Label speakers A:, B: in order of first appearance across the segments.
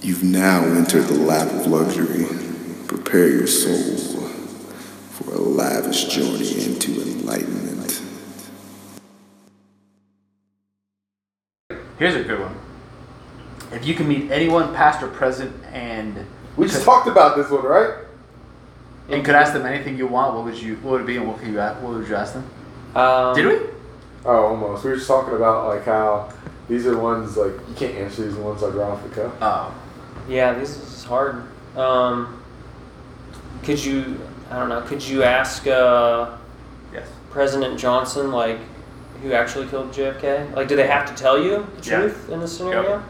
A: You've now entered the lap of luxury. Prepare your soul for a lavish journey into enlightenment.
B: Here's a good one. If you can meet anyone, past or present, and
C: We just talked about this one, right?
B: and could ask them anything you want, what would you? What would it be, and what could you? a- What would you ask them?
D: Um,
B: Did we?
C: Oh, almost. We were just talking about like how these are ones like you can't answer these ones like right off the cuff.
B: Oh,
D: Yeah, this is hard. Um, could you? I don't know. Could you ask uh,
B: yes.
D: President Johnson like who actually killed JFK? Like, do they have to tell you the
B: Yeah.
D: truth in this scenario?
B: Yep.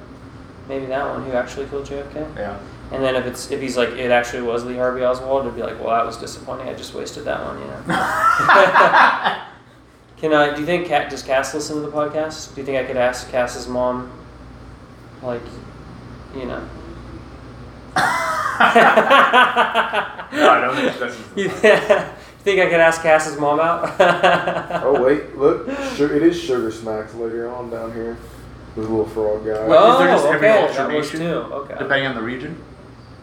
D: Maybe that one. Who actually killed JFK?
B: Yeah.
D: And then if it's if he's like it actually was Lee Harvey Oswald, it'd be like, well, that was disappointing. I just wasted that one. You know. Can I? Do you think Cat does Cass listen to the podcast? Do you think I could ask Cass's mom, like, you know?
B: No, I don't think that's.
D: you think I could ask Cass's mom out?
C: Oh wait, look, Su- it is Sugar Smacks later on down here. This little frog guy.
B: Well- Is there just
D: oh,
B: every
D: okay, that was
B: alternation?
D: too. Okay.
B: Depending on the region.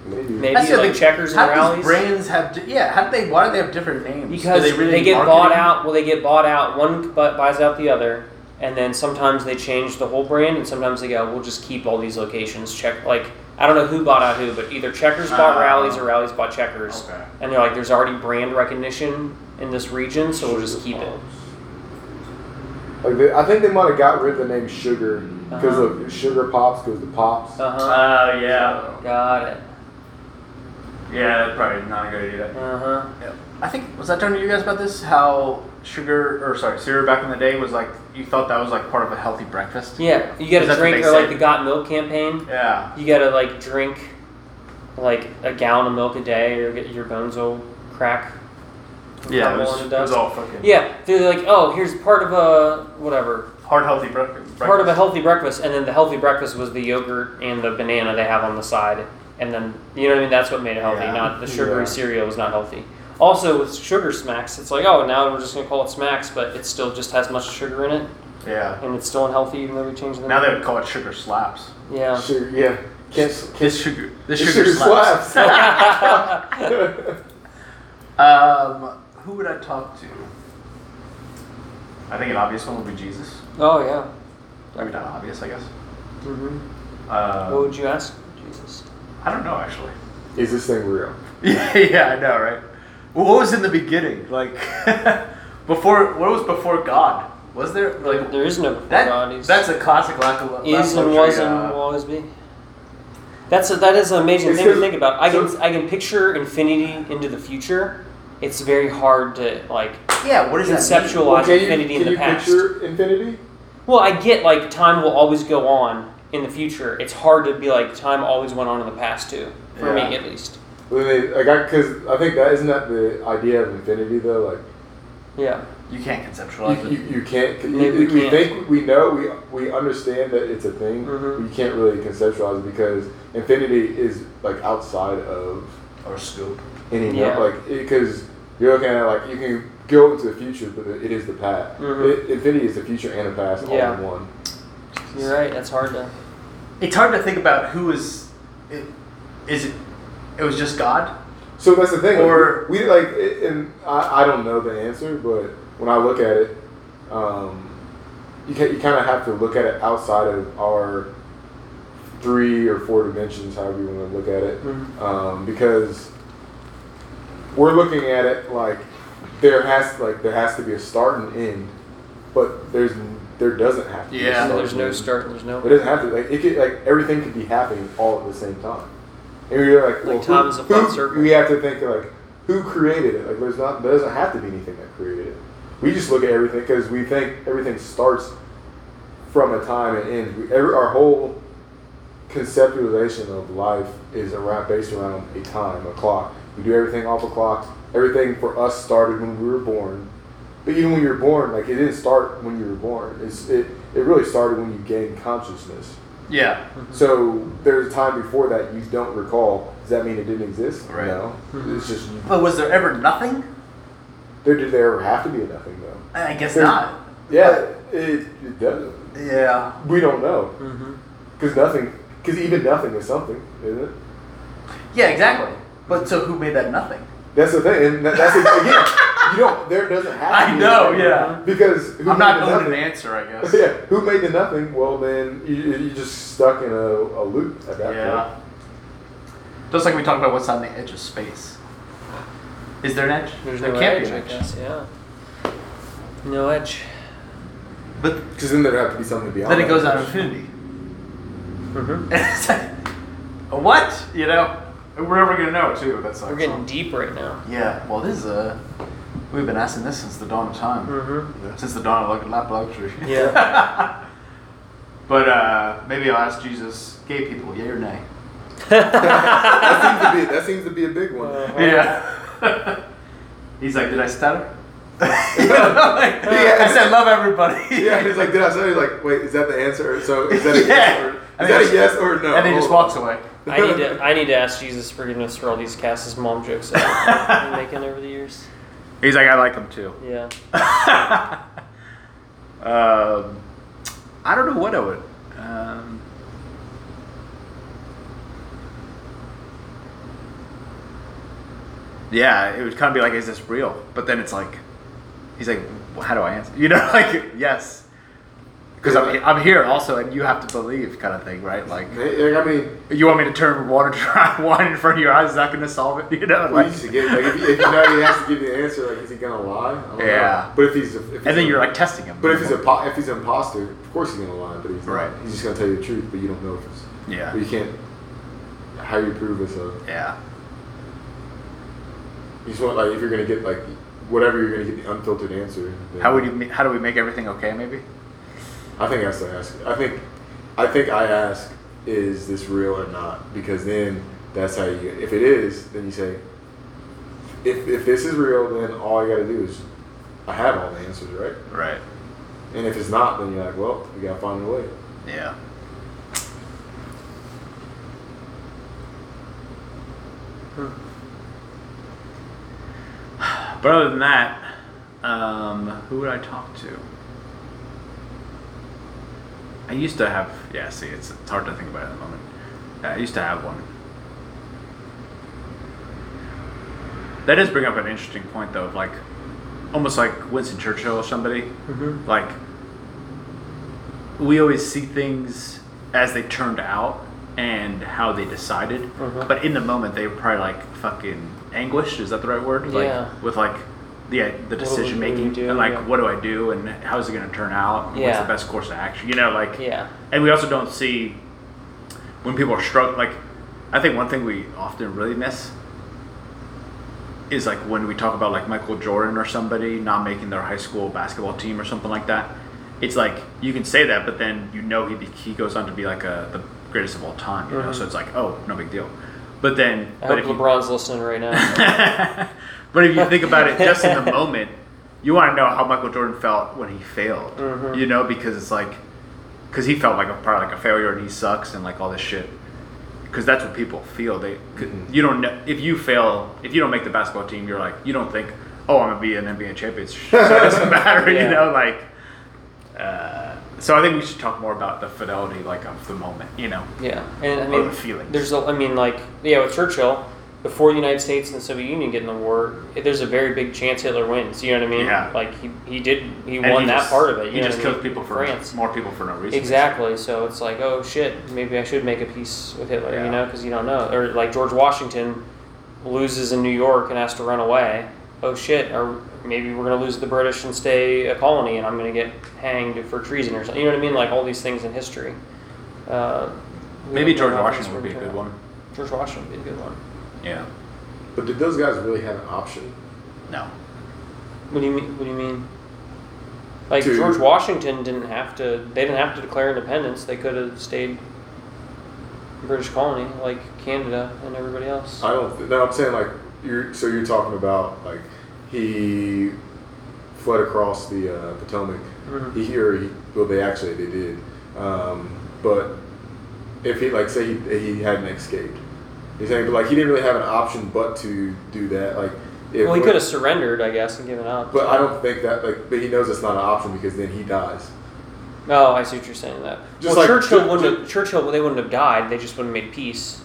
C: Maybe.
D: Maybe
B: That's
D: like
B: thing.
D: checkers and
B: How do
D: Rally's.
B: these brands have? di- Yeah. How do they? Why do they have different names?
D: Because
B: Do
D: they,
B: really
D: get
B: market
D: bought out. Well, they get bought out. One bu- buys out the other, and then sometimes they change the whole brand, and sometimes they go, "We'll just keep all these locations." Check like I don't know who bought out who, but either Checkers bought
B: Oh.
D: Rally's or Rally's bought Checkers,
B: Okay.
D: and they're like, "There's already brand recognition in this region, so we'll just keep it."
C: Like they, I think they might have got rid of the name Sugar because
D: Uh-huh.
C: of Sugar Pops goes to Pops.
D: Uh huh.
B: Uh, yeah.
D: Got it.
B: Yeah, that's probably not a good idea.
D: Uh huh.
B: Yeah. I think was I talking to you guys about this? How sugar or sorry, cereal back in the day was like you thought that was like part of a healthy breakfast.
D: Yeah, you got
B: Is
D: to drink
B: they
D: or like the Got Milk campaign.
B: Yeah.
D: You got to like drink like a gallon of milk a day, or get your bones will crack.
B: Yeah, it was, it was all fucking
D: Yeah, they're like, oh, here's part of a whatever,
B: hard healthy breakfast.
D: part of a healthy breakfast, and then the healthy breakfast was the yogurt and the banana they have on the side, and then you know what I mean. That's what made it healthy,
B: Yeah.
D: not the sugary
C: Yeah.
D: cereal was not healthy. Also with sugar smacks, it's like, oh, now we're just gonna call it smacks, but it still just has much sugar in it,
B: Yeah.
D: and it's still unhealthy even though we changed the
B: Now
D: name.
B: they would call it sugar slaps.
D: yeah.
C: Sugar, yeah. Can't,
B: This sugar. This
C: This
B: sugar,
C: sugar
B: slaps.
C: slaps.
B: um, who would I talk to? I think an obvious one would be Jesus.
D: oh yeah.
B: Maybe not obvious, I guess.
D: hmm
B: Uh,
D: what would you ask Jesus?
B: I don't know actually.
C: Is this thing real?
B: Yeah, yeah, I know, right? Well, what was in the beginning? Like before, what was before God? Was there like
D: There is no before
B: that?
D: God. He's,
B: That's a classic lack of lack
D: is
B: of
D: and
B: luxury,
D: was and
B: uh,
D: will always be. That's a, that is an amazing
C: It's
D: thing to think about. I can
C: so-
D: I can picture infinity into the future. It's very hard to like
B: Yeah, What is does that
D: conceptualize
C: Well, can you,
D: infinity in the
C: you
D: past.
C: picture infinity?
D: Well, I get like time will always go on in the future. It's hard to be like time always went on in the past too. For
B: Yeah.
D: me, at least.
C: When they, like, I, cause I think that isn't that the idea of infinity though. Like,
D: Yeah.
B: You can't conceptualize
C: you,
B: it.
C: you, you can't. You,
D: we
C: we
D: can't.
C: think we know. We we understand that it's a thing.
D: Mhm.
C: But you can't really conceptualize it because infinity is like outside of
B: our scope.
C: any
D: Yeah.
C: number. Like because you're looking at like you can go into the future, but it is the past.
D: Mhm.
C: It, infinity is the future and the past all
D: Yeah.
C: in one.
D: You're right. That's hard to.
B: It's hard to think about who is. It, is it? It was just God.
C: So that's the thing.
B: Or-
C: we like, and I, I don't know the answer, but when I look at it, um, you can, you kind of have to look at it outside of our three or four dimensions, however you want to look at it,
D: Mhm.
C: um, because we're looking at it like there has like there has to be a start and end, but there's there doesn't have to. be a
B: Yeah.
C: start
D: There's
C: and
D: no
C: end.
D: start. There's no.
C: It doesn't have to. Like it could, like everything could be happening all at the same time. And you're like, well,
D: Like time
C: who,
D: is a flat
C: who-
D: circle.
C: We have to think like, who created it? Like, there's not. There doesn't have to be anything that created it. We just look at everything because we think everything starts from a time and ends. We, every, our whole conceptualization of life is around based around a time, a clock. We do everything off a clock. Everything for us started when we were born. But even when you were born, like it didn't start when you were born. It's it, it really started when you gained consciousness.
B: Yeah.
C: So there's a time before that you don't recall. Does that mean it didn't exist?
B: Right.
C: No. It's just
B: But was there ever nothing?
C: there did there ever have to be a nothing though?
B: I guess
C: There-
B: not.
C: Yeah, it, it doesn't.
B: Yeah.
C: We don't know
D: Mm-hmm.
C: because nothing Because even nothing is something, isn't it?
B: Yeah, exactly. But so who made that nothing?
C: That's the thing, and that, that's again. You don't. There doesn't have to.
B: I
C: be
B: know,
C: anything.
B: yeah.
C: Because who
B: I'm
C: made
B: not
C: the
B: owed
C: nothing?
B: an answer, I guess.
C: yeah. Who made the nothing? Well, then you you just stuck in a, a loop at that point.
B: Yeah. Just like we talked about what's on the edge of space. Is there an edge?
D: There's
B: there
D: no
B: can't
D: edge,
B: be
D: I
B: an edge.
D: guess. Yeah. No edge.
B: But
C: Because then there'd have to be something beyond.
B: then it
C: that.
B: goes out infinity.
D: Mm-hmm.
B: And it's like, what? You know? We're never gonna know too. That's like
D: We're getting deep right now.
B: Yeah. Well, this is a. We've been asking this since the dawn of time.
D: Mm-hmm.
B: Since the dawn of lap luxury.
D: Yeah.
B: but uh, maybe I'll ask Jesus, gay people, yay or nay?
C: that seems to be that seems to be a big one.
D: Uh-huh.
B: Yeah. He's like, did I stutter?
C: Yeah.
B: I said, love everybody.
C: yeah, he's like, did I stutter? He's like, wait, is that the answer? So is that a
B: Yeah.
C: yes or is
B: And
C: that a yes or no?
B: And he just walks away.
D: I need to I need to ask Jesus forgiveness for all these Cass's mom jokes that I've been making over the years.
B: He's like, I like him too.
D: Yeah.
B: um, I don't know what I would. Um, yeah, it would kind of be like, is this real? But then it's like, he's like, well, how do I answer? You know, like, yes. Because I'm, I'm here also, and you have to believe, kind of thing, right? Like,
C: I mean,
B: you want me to turn water dry wine in front of your eyes? Is that going to solve it? You know, like,
C: you get, like if, you- if you know he has to give you the answer, like is he gonna lie? I don't know.
B: Yeah.
C: But if he's, if he's
B: and then
C: a-
B: you're like testing him.
C: but if he's a if he's an imposter, of course he's gonna lie. But he's
B: Right.
C: not. He's just gonna tell you the truth, but you don't know if it's.
B: yeah,
C: But you can't. How you prove it's a?
B: yeah.
C: You just want like if you're gonna get like whatever you're gonna get the unfiltered answer.
B: How would you? How do we make everything okay? Maybe.
C: I think that's the ask. I think, I think I ask, is this real or not? Because then that's how you. If it is, then you say, if if this is real, then all I got to do is, I have all the answers, right?
B: Right.
C: And if it's not, then you're like, well, we gotta find a way.
B: Yeah. But other than that, um, who would I talk to? I used to have. Yeah, see, it's, it's hard to think about at the moment. Yeah, I used to have one. That does bring up an interesting point, though, of like, almost like Winston Churchill or somebody.
D: Mm-hmm.
B: Like, we always see things as they turned out and how they decided.
D: Mhm.
B: But in the moment, they were probably like fucking anguished. Is that the right word? Like,
D: Yeah.
B: With like the the
D: do we-
B: decision
D: what do we
B: making
D: do?
B: and like
D: Yeah.
B: what do I do and how's it going to turn out? and What's
D: Yeah.
B: the best course of action? You know, like.
D: Yeah.
B: And we also don't see when people are struggling. Like, I think one thing we often really miss is like when we talk about like Michael Jordan or somebody not making their high school basketball team or something like that. It's like you can say that, but then you know he he goes on to be like a the greatest of all time. You know,
D: Mhm.
B: so it's like oh no big deal. But then,
D: I
B: but
D: hope
B: if you,
D: LeBron's listening right now.
B: but if you think about it just in the moment, you want to know how Michael Jordan felt when he failed.
D: Mhm.
B: You know, because it's like, because he felt like a probably like a failure and he sucks and like all this shit. Because that's what people feel. They,
C: Mhm.
B: you don't know if you fail, if you don't make the basketball team, you're like you don't think, oh, I'm gonna be an NBA champion. So it doesn't matter.
D: Yeah.
B: You know, like. Uh, so I think we should talk more about the fidelity, like of the moment. You know,
D: Yeah, and I mean,
B: the feelings.
D: there's, a, I mean, like, yeah, with Churchill, before the United States and the Soviet Union get in the war, there's a very big chance Hitler wins. You know what I mean?
B: Yeah.
D: Like he, he did, he
B: And
D: won
B: he
D: that
B: just-
D: part of it. You
B: He
D: know
B: just
D: what I mean?
B: people for
D: France.
B: more people for no reason.
D: Exactly. So it's like, oh shit, maybe I should make a peace with Hitler.
B: Yeah.
D: You know, because you don't know. Or like George Washington loses in New York and has to run away. Oh shit, or maybe we're gonna lose the British and stay a colony, and I'm gonna get hanged for treason or something. You know what I mean? Like all these things in history. Uh,
B: Maybe George
D: know how things
B: Washington would be a good one.
D: George Washington would be a good one.
B: Yeah.
C: But did those guys really have an option?
B: No.
D: What do you mean? What do you mean? Like
C: To-
D: George Washington didn't have to. They didn't have to declare independence. They could have stayed British colony like Canada and everybody else.
C: I don't. th- No, I'm saying like you're. So you're talking about like he fled across the uh, Potomac.
D: Mhm.
C: He or he. Well, they actually they did. Um, but if he like say he, he hadn't escaped, saying, but like he didn't really have an option but to do that. Like if
D: well, he could have surrendered, I guess, and given up.
C: But I don't think that like. But he knows it's not an option because then he dies.
D: Oh, I see what you're saying. That
C: Just
D: well,
C: like-
D: Churchill
C: ju-
D: wouldn't. have, Churchill, they wouldn't have died. They just wouldn't have made peace.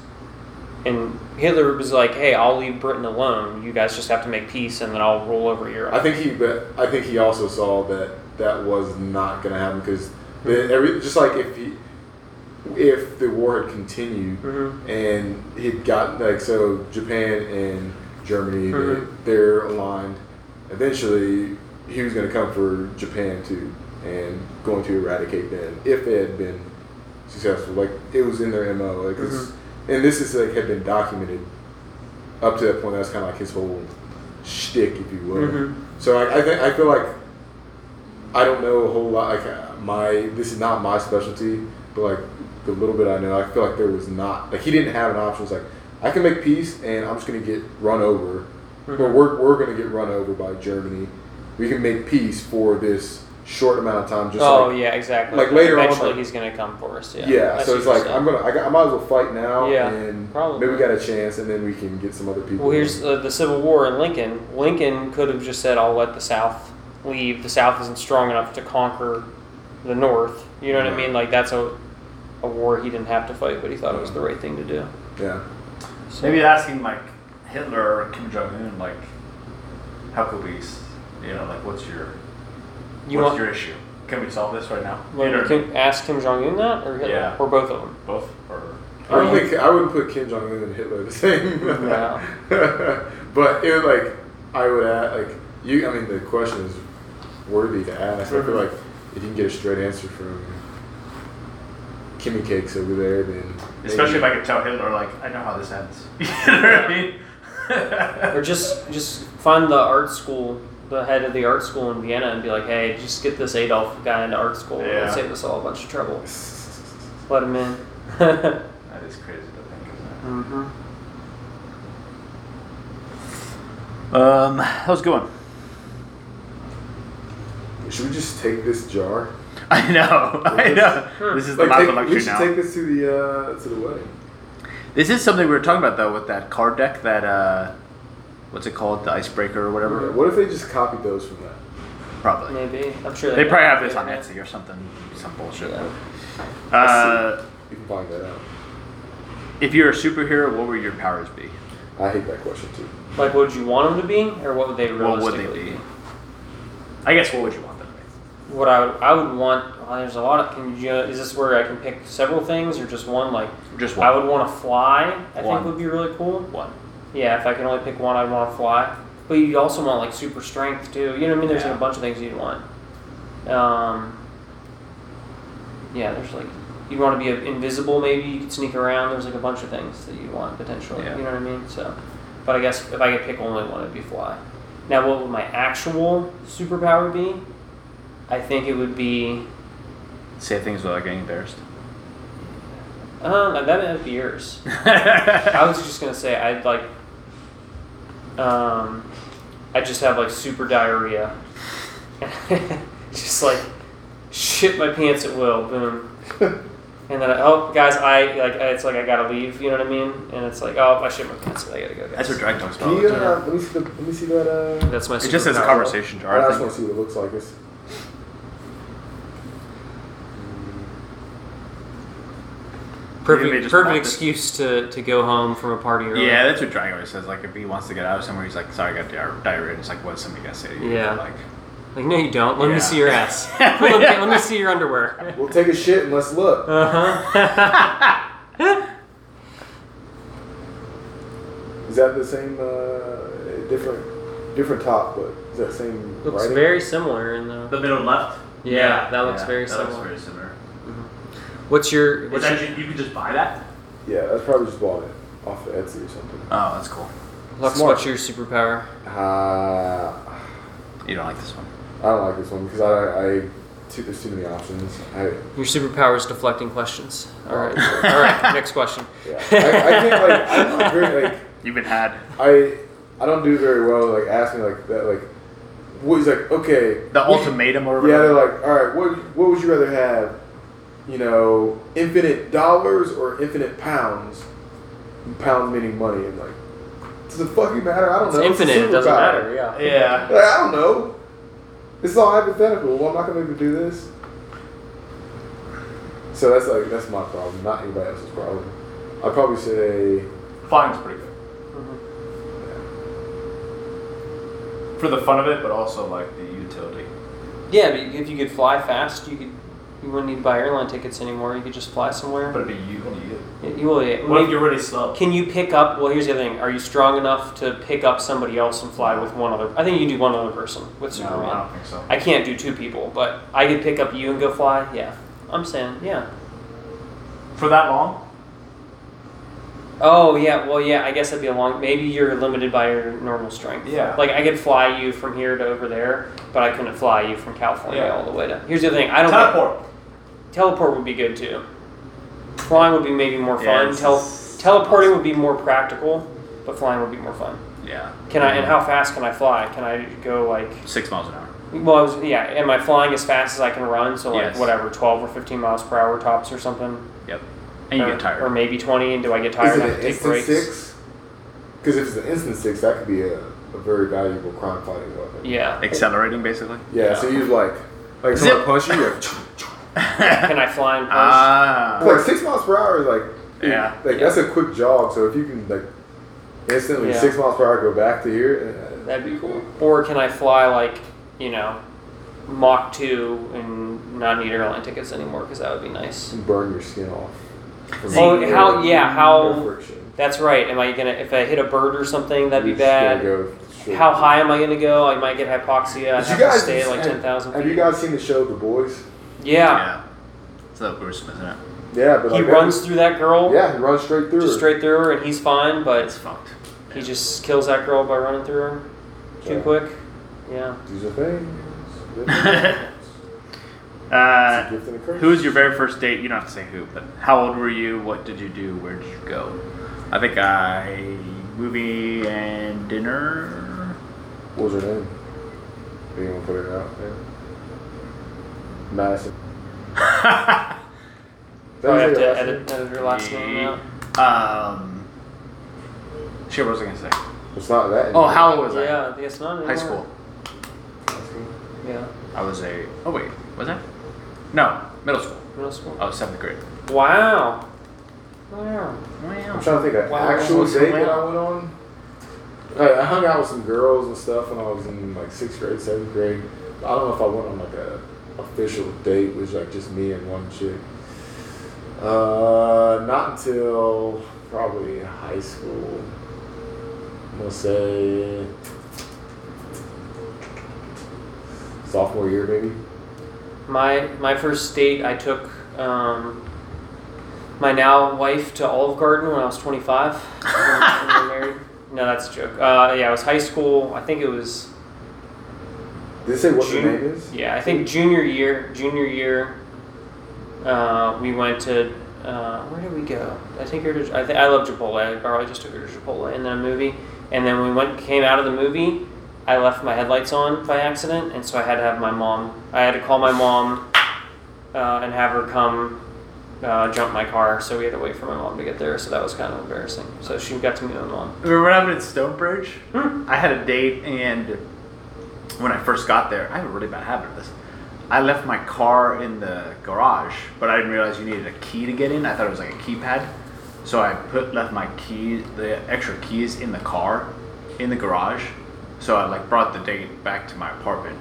D: And Hitler was like, "Hey, I'll leave Britain alone. You guys just have to make peace, and then I'll roll over Europe."
C: I think he, but I think he also saw that that was not going to happen because hmm. the, every just like if he, if the war had continued
D: Mhm.
C: and he'd gotten like so Japan and Germany
D: Mhm.
C: they, they're aligned. Eventually, he was going to come for Japan too and going to eradicate them if they had been successful. Like it was in their mo. Like it's, and this is like had been documented up to that point. That's kind of like his whole shtick, if you will.
D: Mhm.
C: So I, I think I feel like I don't know a whole lot. Like uh, my this is not my specialty, but like the little bit I know, I feel like there was not like he didn't have an option. It's like I can make peace, and I'm just gonna get run over. But
D: Mhm.
C: we're we're gonna get run over by Germany. We can make peace for this short amount of time. Just
D: oh
C: like,
D: yeah, exactly.
C: like later on,
D: eventually
C: like-
D: he's gonna come for us. Yeah.
C: yeah,
D: I
C: so it's like I'm gonna I, got, I might as well fight now,
D: Yeah,
C: and
D: probably.
C: maybe we got a chance, and then we can get some other people.
D: Well, here's uh, the Civil War in Lincoln. Lincoln could have just said, "I'll let the South leave. The South isn't strong enough to conquer the North." You know what I mean? Like that's a a war he didn't have to fight, but he thought it was the right thing to do.
C: yeah.
D: So,
B: Maybe asking like Hitler or Kim Jong Un, like, how could we, you know, like, what's your,
D: you
B: what's
D: want
B: your issue? Can we solve this right now?
D: well,
B: Or
D: Kim, ask Kim Jong Un that, or Hitler,
B: Yeah.
D: or both of them?
B: both, or
C: I don't think I wouldn't put Kim Jong Un and Hitler the same.
D: No.
C: but it would like I would add like you. I mean, the question is worthy to ask. I
D: Mm-hmm.
C: feel like if you can get a straight answer from Kimmy Cakes over there, then
B: especially if I could tell Hitler, like, I know how this ends. you know what I mean?
D: Or just just find the art school, the head of the art school in Vienna, and be like, "Hey, just get this Adolf guy into art school.
B: Yeah.
D: It'll save us all a bunch of trouble. Let him in."
B: that is crazy to think, isn't
D: hmm
B: it? Um, that was a good one.
C: should we just take this jar?
B: I know, I know. This is the
C: Like,
B: mouth
C: take,
B: of
C: we should
B: now.
C: take this to the uh, to the wedding.
B: This is something we were talking about though with that card deck. That uh, what's it called? The icebreaker or whatever.
C: What if they just copied those from that?
B: Probably.
D: Maybe I'm sure
B: They
D: got
B: probably have this on Etsy or something. Some bullshit.
D: Yeah.
B: Uh,
C: You can find that out.
B: if you're a superhero, what would your powers be?
C: I hate that question too.
D: Like, what would you want them to be, or what would they
B: What would
D: realistically
B: they be? I guess what would you want them to be?
D: What I would, I would want. Well, there's a lot of. Can you? Is this where I can pick several things, or just one? Like,
B: Just one.
D: I would want to fly. I
B: One.
D: think would be really cool.
B: One.
D: Yeah, if I could only pick one, I'd want to fly. But you also want like super strength too. You know what I mean? There's like a bunch of things you'd want. Um, yeah, there's like you'd want to be invisible. Maybe you could sneak around. There's like a bunch of things that you want potentially.
B: Yeah.
D: You know what I mean? So, but I guess if I could pick only one, it'd be fly. Now, what would my actual superpower be? I think it would be.
B: Say things without getting embarrassed.
D: Um, that might be yours. I was just gonna say I'd like. Um, I just have like super diarrhea. just like shit my pants at will, boom. And then I, oh guys, I like it's like I gotta leave. You know what I mean? And it's like oh I shit my pants. I gotta go. Guys.
B: That's what drag talks
C: Can you, uh, let me see the, let me see that. Uh,
D: That's my.
B: It just says a conversation
C: I
B: jar. I
C: just want to see what it looks like. It's,
B: Maybe they
D: Perfect,
B: just
D: perfect excuse to, to go home from a party early.
B: Yeah, that's what Dragon always says. Like, if he wants to get out of somewhere, he's like, "Sorry, I got diar- diarrhea." And it's like, "What's somebody gonna say to you?"
D: Yeah.
B: Like,
D: Like no, you don't. Let me see your ass. let, me, let me see your underwear.
C: we'll take a shit and let's look.
D: Uh huh.
C: Is that the same, uh, different, different top, but is that same
D: Looks
C: writing?
D: very similar in the.
B: the middle left.
D: Yeah, that looks very
B: that
D: similar.
B: Looks very similar.
D: What's your? What's
B: that
D: your
B: you, you could just buy that?
C: Yeah, that's probably just bought it off of Etsy or something.
B: Oh, that's cool.
D: Lux,
C: Smart.
D: what's your superpower?
C: Uh,
B: You don't like this one?
C: I don't like this one because I, I too, there's too many options. I,
D: Your superpower is deflecting questions. All right. All right. Next question.
C: yeah, I, I can't like, I'm not very like,
B: You've been had.
C: I, I don't do very well. Like, asking like that, like, what he's like, okay,
B: The
C: what-
B: ultimatum or whatever.
C: Yeah,
B: whatever.
C: they're like, all right, what what would you rather have? You know, infinite dollars or infinite pounds? Pounds meaning money. And like, does it fucking matter? I don't
D: It's
C: know. a
D: infinite. It doesn't matter. Yeah.
B: yeah.
C: Like, I don't know. It's all hypothetical. Well, I'm not gonna be able to do this. So that's like that's my problem, not anybody else's problem. I'd probably say
E: Flying's pretty good for the fun of it, but also like the utility.
D: Yeah, but if you could fly fast, you could. You wouldn't need to buy airline tickets anymore. You could just fly somewhere.
E: But it'd be you and you.
D: Yeah, you will. Yeah,
E: What if
D: maybe-
E: you're really slow?
D: Can you pick up? Well, here's the other thing. Are you strong enough to pick up somebody else and fly with one other? I think you can do one other person with
E: No,
D: Superman.
E: I don't think so.
D: I can't do two people, but I could pick up you and go fly. Yeah, I'm saying yeah.
E: For that long?
D: Oh yeah, well yeah. I guess that'd be a long. Maybe you're limited by your normal strength.
E: Yeah.
D: Like I could fly you from here to over there, but I couldn't fly you from California
E: Yeah.
D: all the way to. Here's the other thing. I don't.
E: Teleport.
D: Teleport would be good too. Flying would be maybe more fun.
B: it's
D: Tel- teleporting would be more practical, but flying would be more fun.
B: Yeah.
D: Can I? And mm-hmm. how fast can I fly? Can I go like?
B: Six miles an hour.
D: Well, I was, yeah. Am I flying as fast as I can run? So like
B: Yes.
D: whatever, twelve or fifteen miles per hour tops or something.
B: Yep. And you
D: or,
B: get tired.
D: Or maybe twenty. And do I get tired
C: is
D: and
C: it
D: have
C: an
D: to take
C: instant
D: breaks?
C: six? Because if it's an instant six, that could be a, a very valuable crime fighting weapon.
D: Yeah.
B: Accelerating, basically.
C: Yeah, so you like like
B: Zip.
C: someone punch you, you're like,
D: Can I fly and punch?
B: Ah.
C: like six miles per hour is like
B: Yeah.
C: like that's a quick jog. So if you can like instantly
D: Yeah.
C: six miles per hour go back to here, uh,
D: That'd be cool. Or can I fly like you know, Mach two and not need airline tickets anymore? Because that would be nice.
C: and burn your skin off. From
D: Oh,
C: the-
D: how- yeah, how- That's right. Am I gonna if I hit a bird or something? That'd be
C: You're
D: bad.
C: go
D: How high am I gonna go? I might get hypoxia. I'd
C: Did you
D: have to
C: guys
D: stay at like ten thousand.
C: Have you guys seen the show The Boys?
D: Yeah.
B: Yeah. It's a little gruesome, isn't it?
C: Yeah, but
D: He
C: like that-
D: runs through that girl.
C: Yeah, he runs straight through.
D: Just
C: her.
D: straight through her, and he's fine, but
B: It's fucked.
D: he just kills that girl by running through her too
C: Yeah.
D: quick. Yeah.
C: These are things.
B: Uh,
C: It's a gift and a curse.
B: who was your very first date? You don't have to say who, but how old were you? What did you do? Where did you go? I think I movie and dinner.
C: What was her name? Are you gonna put it out there? Madison.
D: Do I have to edit,
C: name?
D: edit her last name out?
B: um, shit, what was I gonna say?
C: It's not that.
B: Oh,
C: anymore.
B: how old was I?
D: Yeah, I guess not
B: High
D: anymore.
B: school.
D: Yeah.
B: I was a. Oh wait, was I? No, middle school.
D: Middle school.
B: I was seventh grade.
D: Wow. Wow.
C: I'm trying to think of an
D: Wow.
C: actual date that I went on. I, I hung out with some girls and stuff when I was in like sixth grade, seventh grade. I don't know if I went on like a official date was like just me and one chick. Uh, not until probably high school. I'm gonna say sophomore year, maybe.
D: My my first date, I took um, my now wife to Olive Garden when I was 25. when we were married. No, that's a joke. Uh, yeah, it was high school. I think it was
C: Did it say what
D: June-
C: the name is?
D: Yeah, I think junior year. Junior year, uh, we went to uh, where did we go? I think her to. I think I love Chipotle. I probably just took her to Chipotle in that movie. And then we went came out of the movie. I left my headlights on by accident, and so I had to have my mom. I had to call my mom uh, and have her come uh, jump my car. So we had to wait for my mom to get there. So that was kind of embarrassing. So she got to meet my mom.
B: Remember when I went in Stonebridge?
D: Hmm.
B: I had a date, and when I first got there, I have a really bad habit of this. I left my car in the garage, but I didn't realize you needed a key to get in. I thought it was like a keypad, so I put left my key, the extra keys, in the car, in the garage. So I like brought the date back to my apartment,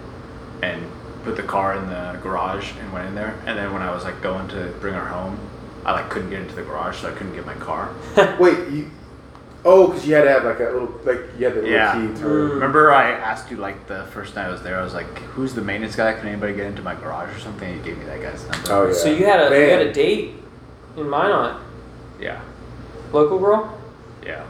B: and put the car in the garage and went in there. And then when I was like going to bring her home, I like couldn't get into the garage, so I couldn't get my car.
C: Wait, you. Oh, because you had to have like a little, like you had the little
B: Yeah.
C: key to.
D: Mm.
B: Remember, I asked you like the first night I was there. I was like, "Who's the maintenance guy? Can anybody get into my garage or something?" You gave me that guy's number.
C: Oh yeah.
D: So you had a you
C: Man.
D: had a date in Minot,
B: yeah,
D: local girl.
B: yeah.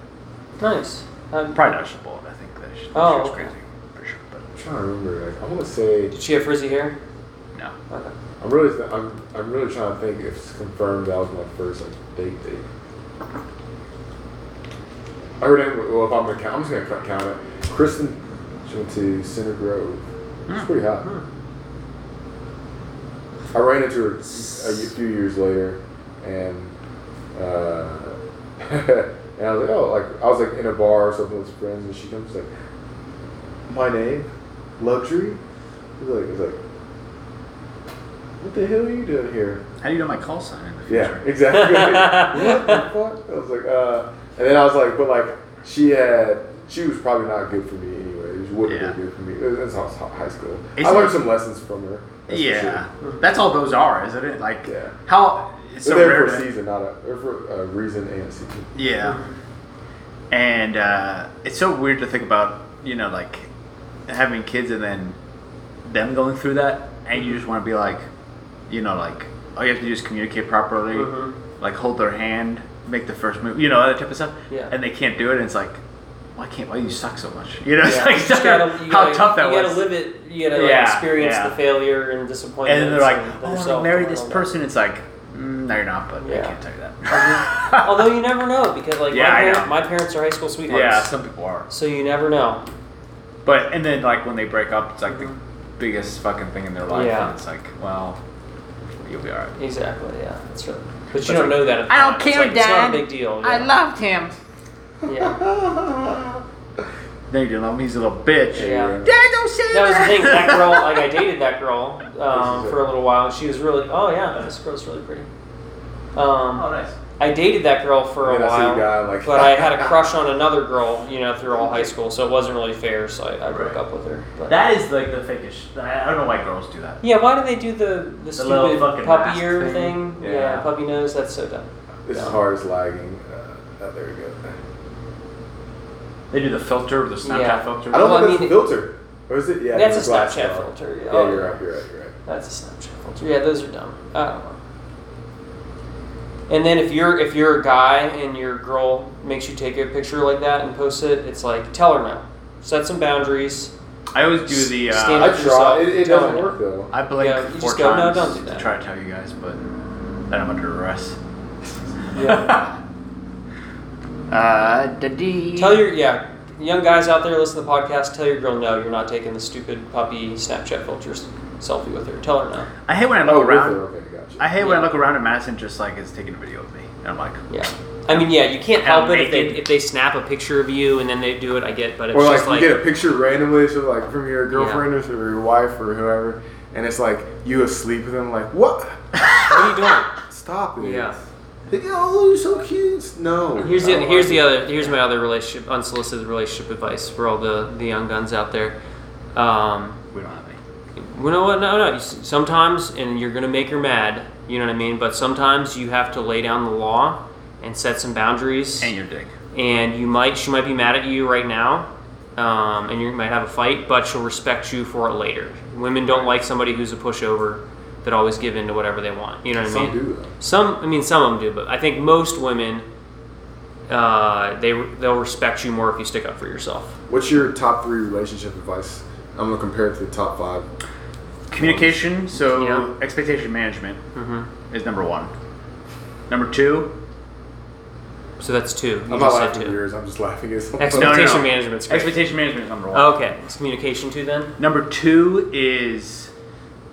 D: Nice. Um,
B: Probably not Chipotle. I think that she,
D: Oh,
B: she was
D: okay.
B: crazy for sure, but
C: I'm trying to remember. Like, I want to say.
D: Did she have frizzy hair?
B: no.
D: Okay.
C: I'm really. Th- I'm. I'm really trying to think if it's confirmed that was my first like date date. I heard it. Well, if I'm gonna count, I'm just gonna count- count it. Kristen, she went to Center Grove. It's
B: Hmm.
C: pretty hot. I ran into her a few years later, and uh, and I was like, oh, like I was like in a bar or something with friends, and she comes like, my name, luxury. It's like, it's like, what the hell are you doing here?
B: How do you know my call sign in the
C: Yeah, exactly. what the fuck? I was like, uh, and then I was like, but like, she had, she was probably not good for me anyway. She wouldn't
B: Yeah.
C: been good for me. It was high school. I learned
B: it-
C: some lessons from her. that's
B: Yeah,
C: sure.
B: that's all those are, isn't it? Like,
C: Yeah.
B: how it's so
C: there
B: rare
C: for a season, not a, they're for a reason and a season.
B: Yeah. And uh, it's so weird to think about, you know, like having kids and then them going through that, and you just want to be like, you know, like all you have to do is communicate properly,
D: Mhm.
B: like hold their hand, make the first move, you know, that type of stuff.
D: Yeah.
B: And they can't do it, and it's like, why can't? Why do you suck so much? You know, it's like
D: gotta,
B: how
D: gotta,
B: tough that
D: you
B: was.
D: gotta live it. You gotta like,
B: Yeah,
D: experience
B: yeah.
D: the failure and disappointment.
B: and then they're like,
D: and
B: oh, I'm
D: yourself
B: gonna marry this
D: that.
B: person. It's like, mm, no, you're not, but I can't tell you that.
D: Although you never know because like
B: Yeah,
D: my,
B: I
D: parent,
B: know.
D: my parents are high school sweethearts.
B: yeah, some people are.
D: So you never know.
B: But and then like when they break up, it's like the biggest fucking thing in their life,
D: Yeah.
B: and it's like, well, you'll be alright.
D: Exactly. Yeah, that's right. But
B: But
D: you don't know that. At the
B: I don't
D: time. It's
B: care,
D: like, It's not a big deal.
B: I
D: yeah.
B: loved him.
D: Yeah.
B: No, you don't. He's a little bitch.
D: Yeah.
B: Dad, don't say
D: That was the thing. That girl, like I dated that girl um, for a little while, and she was really. Oh yeah, this girl's really pretty. Um,
B: Oh, nice.
D: I dated that girl for a
C: And a
D: while,
C: guy like,
D: but I had a crush on another girl, you know, through all high school, so it wasn't really fair. So I, I broke up with her. But.
B: That is like the fakest. I I don't know why girls do that.
D: yeah, why do they do the the,
B: little
D: stupid puppy
B: mask
D: ear
B: thing.
D: thing?
B: Yeah.
D: Yeah. puppy nose. That's so dumb.
C: This is
D: Yeah.
C: hard as lagging. Uh, oh, there we go.
B: They do the filter, the Snapchat
D: Yeah.
B: filter.
C: I don't
D: Well,
C: think
D: I
C: that's
D: mean,
C: a filter. Or is it? Yeah,
D: That's a
C: glass
D: Snapchat filter.
C: Yeah,
D: Oh.
C: you're right. You're right. You're right.
D: That's a Snapchat filter. Yeah, those are dumb. I don't know. And then if you're if you're a guy and your girl makes you take a picture like that and post it, it's like tell her no. Set some boundaries.
B: I always do the. Uh,
C: I
D: up for yourself.
C: try. It, it
D: Tell
C: doesn't
D: her no.
C: work though.
B: I blink
D: Yeah, you
B: four
D: just go, "No,
B: times
D: don't do
B: to
D: that."
B: try to tell you guys, but then I'm under arrest.
D: Yeah.
B: uh, da dee.
D: tell your yeah young guys out there listen to the podcast. Tell your girl no. You're not taking the stupid puppy Snapchat filters selfie with her. Tell her no.
B: I hate when I
C: Oh,
B: look
C: with
B: around.
C: It, Okay, gotcha.
B: I hate when I look around and Madison just like is taking a video of me, and I'm like,
D: Yeah. I mean, yeah, you can't help it if they,
B: naked.
D: if they snap a picture of you and then they do it. I get, but it's
C: or like
D: just
C: you
D: like
C: get a picture randomly, so like from your girlfriend or your wife or whoever, and it's like you asleep with them. Like what?
D: what are you doing?
C: Stop it.
D: Yeah.
C: Like, oh, you're so cute. No.
D: Here's
C: I
D: the
C: don't
D: here's
C: like
D: the
C: it.
D: other here's my other relationship unsolicited relationship advice for all the the young guns out there. Um,
B: we don't have any.
D: you know what? No, no. Sometimes, and you're gonna make her mad. You know what I mean. But sometimes you have to lay down the law and set some boundaries.
B: And your dick.
D: And you might she might be mad at you right now, um, and you might have a fight, but she'll respect you for it later. Women don't like somebody who's a pushover that always give in to whatever they want. You know what I
C: Some
D: mean?
C: do though.
D: Some, I mean, some of them do, but I think most women, uh, they they'll respect you more if you stick up for yourself.
C: What's your top three relationship advice? I'm gonna compare it to the top five.
B: Communication. So
D: Yeah.
B: expectation management
D: hmm
B: is number one. Number two.
D: So that's two. You
C: I'm not
D: just said
C: laughing at
D: two.
C: yours. I'm just laughing at something.
D: Expectation
B: No, no, no.
D: management's great.
B: Expectation management is number one.
D: Okay, it's communication too then.
B: Number two is,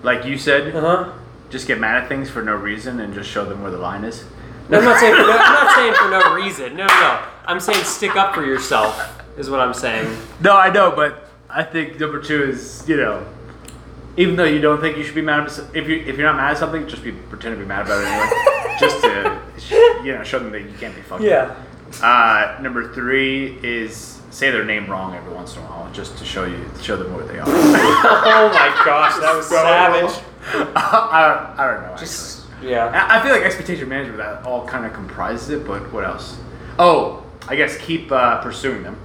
B: like you said,
D: Uh huh.
B: just get mad at things for no reason and just show them where the line is.
D: No, I'm not saying for no, I'm not saying for no reason. No, no. I'm saying stick up for yourself is what I'm saying.
B: No, I know, but I think number two is you know, even though you don't think you should be mad at if you if you're not mad at something, just be pretend to be mad about it anyway, just to you know show them that you can't be fucked. Uh, number three is say their name wrong every once in a while, just to show you show them where they are.
D: oh my gosh, that was
C: So-
D: savage.
B: I, I don't know.
D: Just
B: actually.
D: yeah.
B: I I feel like expectation management that all kind of comprises it, but what else? Oh, I guess keep uh, pursuing them.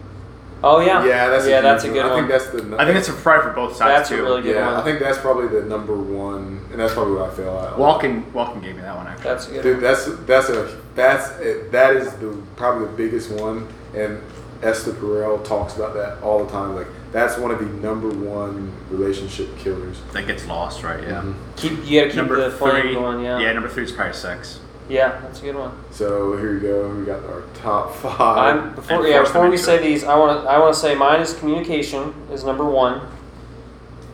D: Oh yeah.
C: Yeah, that's
D: yeah,
C: a
D: that's a good
C: one.
D: one.
C: I think that's the.
B: I think it's a pride for both sides
D: That's a
B: too.
D: really good
C: yeah.
D: one.
C: I think that's probably the number one, and that's probably what I feel. at.
B: Walken Walken gave me that one actually.
D: That's a good.
C: Dude,
D: one.
C: that's that's a that's a, that is the probably the biggest one, and Esther Perel talks about that all the time. Like that's one of the number one relationship killers.
B: that gets lost, right? Yeah.
C: Mhm.
D: Keep you gotta keep
B: Number
D: the flame
B: three,
D: going. Yeah.
B: yeah. Number three is probably sex.
D: Yeah, that's a good one.
C: So here you go. We got our top 5
D: I'm before yeah before we say these, I want to I want to say mine is communication is number one.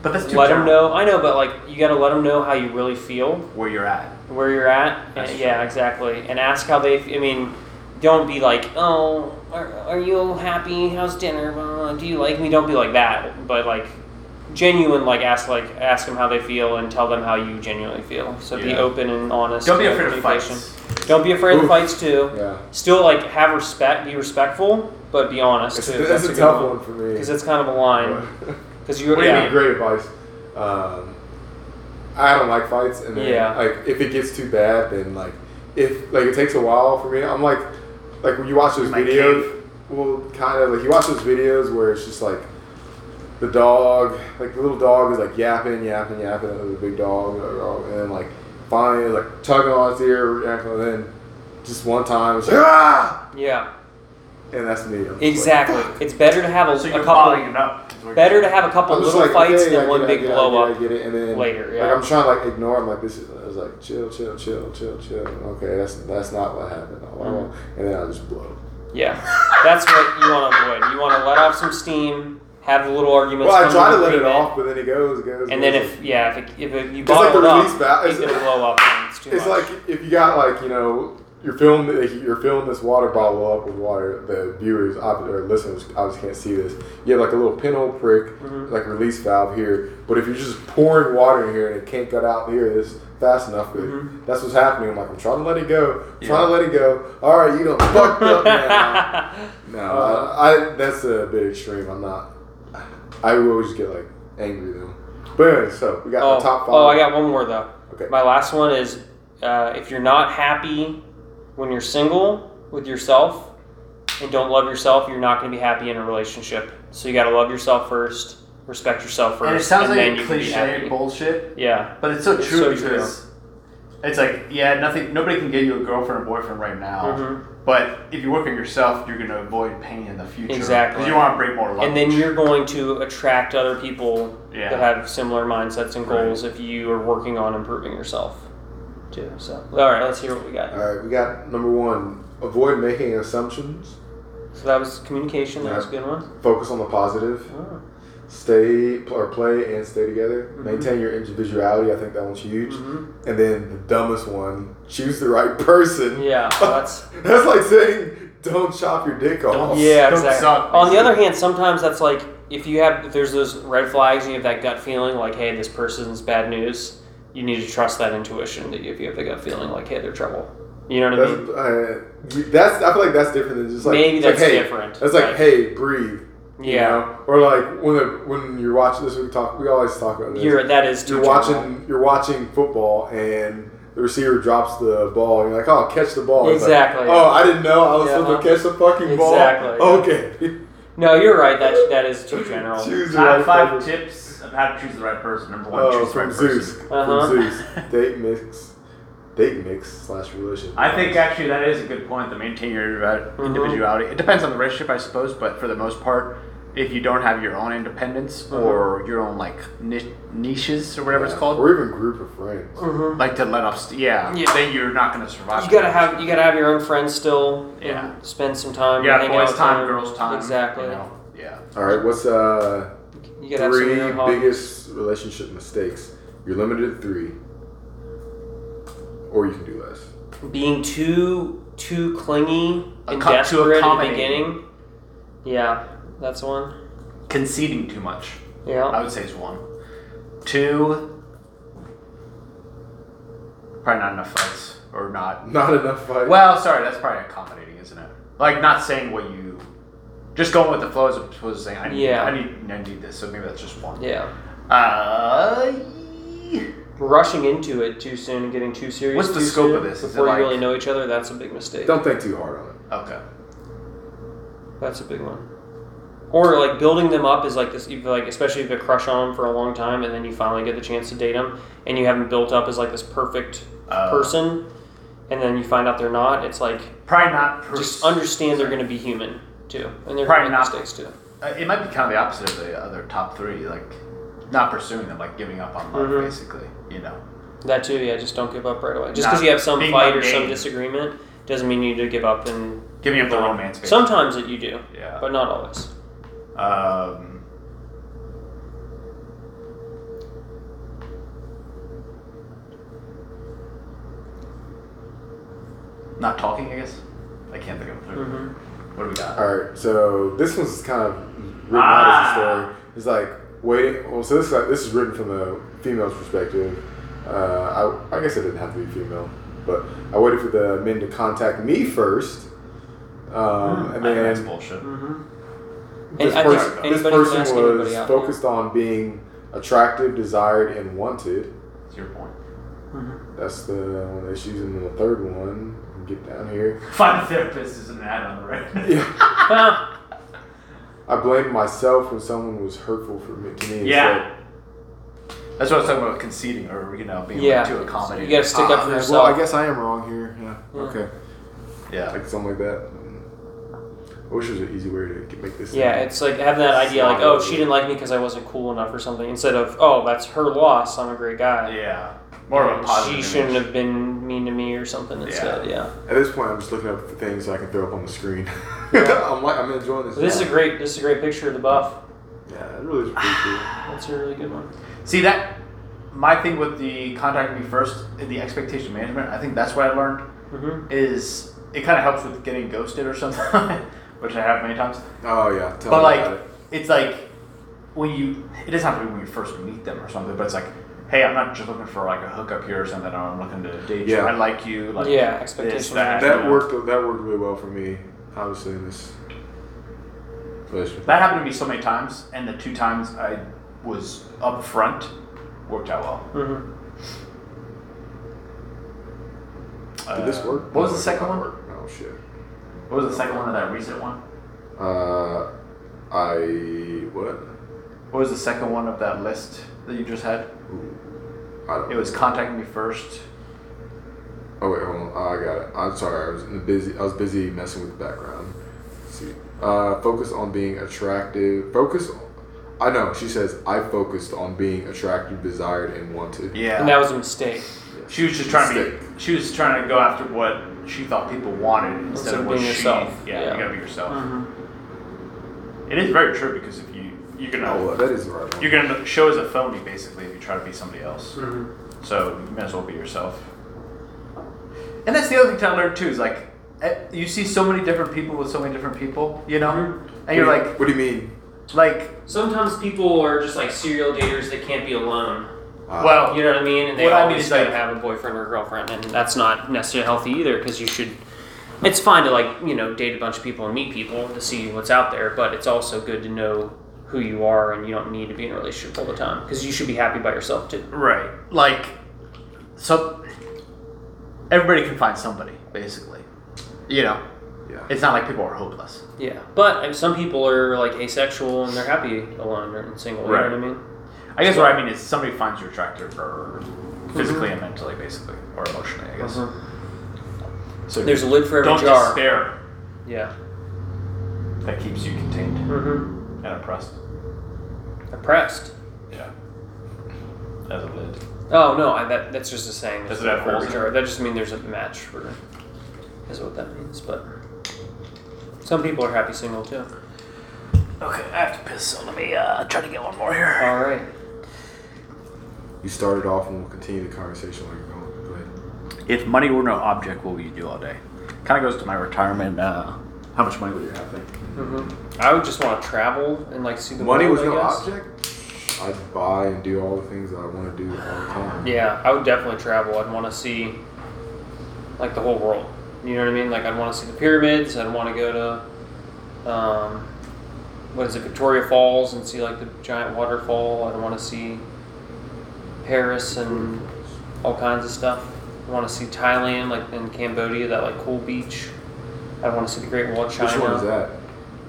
B: But that's too
D: Let them know. I know, but like you got to let them know how you really feel,
B: where you're at.
D: where you're at.
B: That's
D: and, yeah, exactly. And ask how they. I mean, don't be like, oh, are, are you happy? How's dinner? Blah, blah, blah. Do you like me? Don't be like that. But like, genuine like ask like ask them how they feel and tell them how you genuinely feel. So be open and honest.
B: Don't be afraid of
D: communication.
B: fights.
D: Don't be afraid of fights too.
C: Yeah.
D: Still like have respect, be respectful, but be honest
C: It's,
D: too.
C: that's a
D: good
C: tough one for me.
D: because it's kind of a line. Because you
C: What do you
D: yeah.
C: mean? Great advice. Um, I don't like fights, and then
D: Yeah.
C: like if it gets too bad, then like if like it takes a while for me, I'm like like when you watch those videos.
B: cave.
C: Well, kind of like you watch those videos where it's just like the dog, like the little dog is like yapping, yapping, yapping at the big dog, and then like finally like tugging on its ear, and then just one time it's like ah,
D: Yeah,
C: and that's me. I'm just like,
D: exactly. it's better to have a,
B: So
D: a couple.
B: bottling it up.
D: Better to have a couple little
C: like,
D: fights
C: okay, I
D: than one
C: get it, I
D: big
C: get it,
D: blow
C: I
D: up.
C: get it, and then
D: later, yeah.
C: Like I'm trying to like ignore. I'm like this. Is, I was like chill, chill, chill, chill, chill. Okay, that's that's not what happened.
D: Mhm.
C: And then I just blow.
D: Yeah, that's what you want to avoid. You want to let off some steam, have a little arguments.
C: Well, I try to let it off, but then it goes, it goes.
D: And
C: goes.
D: then if yeah, if it, if it, you
C: It's like the
D: it up,
C: release valve.
D: it's gonna blow up. And it's too
C: it's like if you got like you know you're filling you're filling this water bottle up with water. The viewers or listeners obviously can't see this. You have like a little pinhole prick,
D: Mhm.
C: like release valve here. But if you're just pouring water in here and it can't get out here, this fast enough.
D: Mhm.
C: that's what's happening. I'm like I'm trying to let it go,
B: Yeah.
C: trying to let it go. All right, you don't fucked up now. No. I, I that's a bit extreme. I'm not. I always get like angry though. But anyway, so we got
D: oh,
C: the top five.
D: oh, I got one more though.
C: Okay.
D: My last one is uh, if you're not happy when you're single with yourself and don't love yourself, you're not going to be happy in a relationship. So you got to love yourself first, respect yourself first,
B: And it sounds
D: then
B: like
D: you
B: a cliche bullshit,
D: Yeah,
B: but it's so
D: It's
B: true
D: so true.
B: because it's like yeah, nothing. Nobody can get you a girlfriend or boyfriend right now.
D: Mhm.
B: But if you work on yourself, you're going to avoid pain in the future.
D: Exactly.
B: Because you want to break more luggage.
D: and then you're going to attract other people
B: Yeah.
D: that have similar mindsets and goals if you are working on improving yourself too. So, all right, let's hear what we got.
C: All right, we got number one. Avoid making assumptions.
D: So that was communication. That was a good one.
C: Focus on the positive.
D: Oh.
C: Stay or play and stay together.
D: Mhm.
C: Maintain your individuality. I think that one's huge.
D: Mhm.
C: And then the dumbest one: choose the right person.
D: Yeah, that's
C: That's like saying don't chop your dick off.
B: Don't-
D: yeah,
B: Don't
D: exactly.
B: suck,
D: On the other hand, sometimes that's like if you have if there's those red flags and you have that gut feeling like, hey, this person's bad news. You need to trust that intuition that if you have the gut feeling like, hey, they're trouble. You know what I mean?
C: uh, that's I feel like that's different than just like
D: Maybe
C: it's like,
D: that's
C: hey,
D: different,
C: It's like
D: right.
C: hey, breathe. You
D: Yeah.
C: know? Or like when the, when you're watching this, we talk. We always talk about this.
D: You're that is too
C: you're
D: general.
C: watching you're watching football and the receiver drops the ball and you're like, oh, catch the ball. It's like,
D: Exactly.
C: oh, I didn't know I was
D: Yeah.
C: supposed to catch the fucking ball.
D: Exactly.
C: Okay.
D: No, you're right. That that is too general.
C: Choose the
B: Top
C: right
B: five
C: person.
B: tips of how to choose the right person. Number one,
C: Oh,
B: choose the right
C: Zeus.
B: person.
D: Uh-huh.
C: From Zeus. Date mix. Date mix slash relationship.
B: I think actually that is a good point to maintain your uh,
D: Mhm.
B: individuality. It depends on the relationship, I suppose, but for the most part, if you don't have your own independence
D: Mhm.
B: or your own like ni- niches or whatever it's called,
C: Or even group of friends.
D: Mhm.
B: like to let off, st- yeah,
D: Yeah.
B: then you're not going to survive.
D: You gotta have you gotta have your own friends still. and
B: Yeah.
D: Spend some time.
B: yeah,
D: hang out
B: boys
D: with
B: time,
D: them.
B: girls time.
D: Exactly.
B: You know? Yeah.
C: All right. What's uh
D: You gotta have some of
C: three
D: your
C: biggest relationship mistakes? You're limited to three, or you can do less.
D: being too too clingy and
B: Accom- too
D: desperate at the beginning. Yeah, that's one.
B: Conceding too much,
D: Yeah.
B: I would say is one. Two, probably not enough fights or not
C: Not enough fight.
B: Well, sorry, that's probably accommodating, isn't it? Like not saying what you, just going with the flow as opposed to saying I need,
D: Yeah.
B: I need, I need this. So maybe that's just one.
D: Yeah.
B: Uh,
D: Rushing into it too soon and getting too serious.
B: What's the
D: too
B: scope
D: soon
B: of this? Is it
D: Before
B: like-
D: you really know each other, that's a big mistake.
C: Don't think too hard on it.
B: okay.
D: That's a big one. Or like building them up is like this, if, like especially if you a crush on them for a long time, and then you finally get the chance to date them, and you haven't built up as like this perfect
B: Uh,
D: person, and then you find out they're not. It's like
B: Probably not. Pers-
D: just understand they're going to be human too, and they're
B: Probably
D: going to make
B: not.
D: mistakes too.
B: Uh, it might be kind of the opposite of the other top three, like not pursuing them, like giving up on love,
D: Mhm.
B: basically. You know.
D: That too, yeah. Just don't give up right away. Just because you have some fight or some disagreement doesn't mean you need to give up and
B: Giving up the romance. Basically.
D: Sometimes that you do,
B: Yeah.
D: but not always.
B: Um, not talking, I guess. I can't think of a 3rd
D: Mhm.
B: What do we got?
C: All right. So this one's kind of written out
B: Ah.
C: as a story. It's like waiting. Well, so this is like, this is written from the female's perspective. Uh, I, I guess it didn't have to be female, but I waited for the men to contact me first, um, and
B: I think that's
C: then
B: bullshit.
D: And
C: this
D: I think
C: person, this person was
D: out.
C: focused on being attractive, desired, and wanted.
B: That's your point.
C: That's the one that's using the third one. Get down here.
B: Find a therapist is an ad on right.
C: Yeah.
D: Ah,
C: I blame myself when someone was hurtful for me to me.
B: Yeah. That's what I was talking about conceding or you know being
D: yeah.
B: like too accommodating.
D: You got to stick up for
C: Uh,
D: yourself.
C: Well, I guess I am wrong here. Yeah.
D: Yeah.
C: Okay.
B: yeah.
C: Like something like that. I wish there was an easy way to make this.
D: Yeah,
C: thing-
D: it's like having that idea, like, oh, she didn't like me because I wasn't cool enough or something, instead of, oh, that's her loss. I'm a great guy.
B: Yeah. More of a positive.
D: She shouldn't
B: image.
D: have been mean to me or something instead. Yeah.
C: At this point, I'm just looking up for things I can throw up on the screen.
D: Yeah.
C: I'm like, I'm enjoying this.
D: But this is a great. This is a great picture of the buff.
C: Yeah, it really is pretty cool.
D: That's a really good one.
B: See that my thing with the contact me first, the expectation management. I think that's what I learned
D: Mm-hmm.
B: is it kind of helps with getting ghosted or something, which I have many times.
C: Oh yeah. Tell
B: but
C: me
B: like,
C: about it.
B: it's like when you, it doesn't have to be when you first meet them or something, but it's like, hey, I'm not just looking for like a hookup here or something. I'm looking to date you.
C: Yeah.
B: I like you. Like
D: Yeah,
B: this,
D: expectation
B: that,
C: that
B: you know.
C: worked. That worked really well for me. Obviously, in this relationship.
B: That happened to me so many times, and the two times I was up front worked out well.
D: Mm-hmm.
C: Did this
B: Uh,
C: work?
B: What was the second
C: did not
B: one?
C: work. Oh shit.
B: What was the second one of that recent one?
C: Uh, I what?
B: What was the second one of that list that you just had?
C: Ooh, I don't.
B: It was contact me first.
C: Oh wait, hold on. Oh, I got it. I'm sorry. I was in the busy. I was busy messing with the background. Let's see. Uh, focus on being attractive. Focus. I know. She says I focused on being attractive, desired, and wanted.
B: Yeah.
D: And that was a mistake.
B: she was just trying to be. She was trying to go after what she thought people wanted instead
D: Instead
B: of
D: of
B: what
D: being
B: she.
D: yourself.
B: Yeah,
D: Yeah.
B: you gotta be yourself.
D: Mm-hmm.
B: It is very true because if you you're gonna
C: Oh, that is the right one.
B: you're gonna show as a phony basically if you try to be somebody else.
D: Mm-hmm.
B: So you might as well be yourself. And that's the other thing to learn too is like eh, you see so many different people with so many different people, you know,
D: Mhm.
B: and you're
C: What do you-
B: like
C: What do you mean?
B: like
D: Sometimes people are just like serial daters that can't be alone.
C: Uh,
B: well
D: You know what I mean? And they
B: What I mean
D: always
B: is,
D: gotta
B: like-
D: have a boyfriend or a girlfriend, and that's not necessarily healthy either. Because you should. It's fine to like you know date a bunch of people and meet people to see what's out there, but it's also good to know who you are, and you don't need to be in a relationship all the time because you should be happy by yourself too.
B: right like so everybody can find somebody basically, you know.
C: yeah.
B: It's not like people are hopeless.
D: Yeah, but I mean, some people are like asexual and they're happy alone or single. You
B: Right.
D: know what I mean?
B: I guess what I mean is somebody finds you attractive or physically and mentally, basically, or emotionally. I guess. So
D: There's a lid for every
B: don't
D: jar.
B: despair.
D: Yeah.
B: That keeps you contained
D: Mm-hmm.
B: and oppressed.
D: Oppressed.
B: Yeah. As a lid.
D: Oh no, I, that that's just a saying.
B: Does
D: There's
B: it
D: a
B: have
D: lid for
B: holes
D: every
B: in
D: jar. That just means there's a match for. Is what that means, but some people are happy single too.
B: Okay, I have to piss, so let me uh, try to get one more here.
D: All right.
C: You started off, and we'll continue the conversation while you're going. Go ahead.
B: If money were no object, what would you do all day? Kind of goes to my retirement. Uh, how much money would you have?
D: Mm-hmm. I would just want to travel and like see the
C: Money
D: world.
C: was
D: I
C: no
D: guess.
C: object. I'd buy and do all the things that I want to do all the time.
D: Yeah, I would definitely travel. I'd want to see like the whole world. You know what I mean? Like I'd want to see the pyramids. I'd want to go to um, what is it, Victoria Falls, and see like the giant waterfall. I'd want to see Paris and all kinds of stuff. I want to see Thailand, like in Cambodia, that like cool beach. I want to see the Great Wall of China.
C: Which one is that?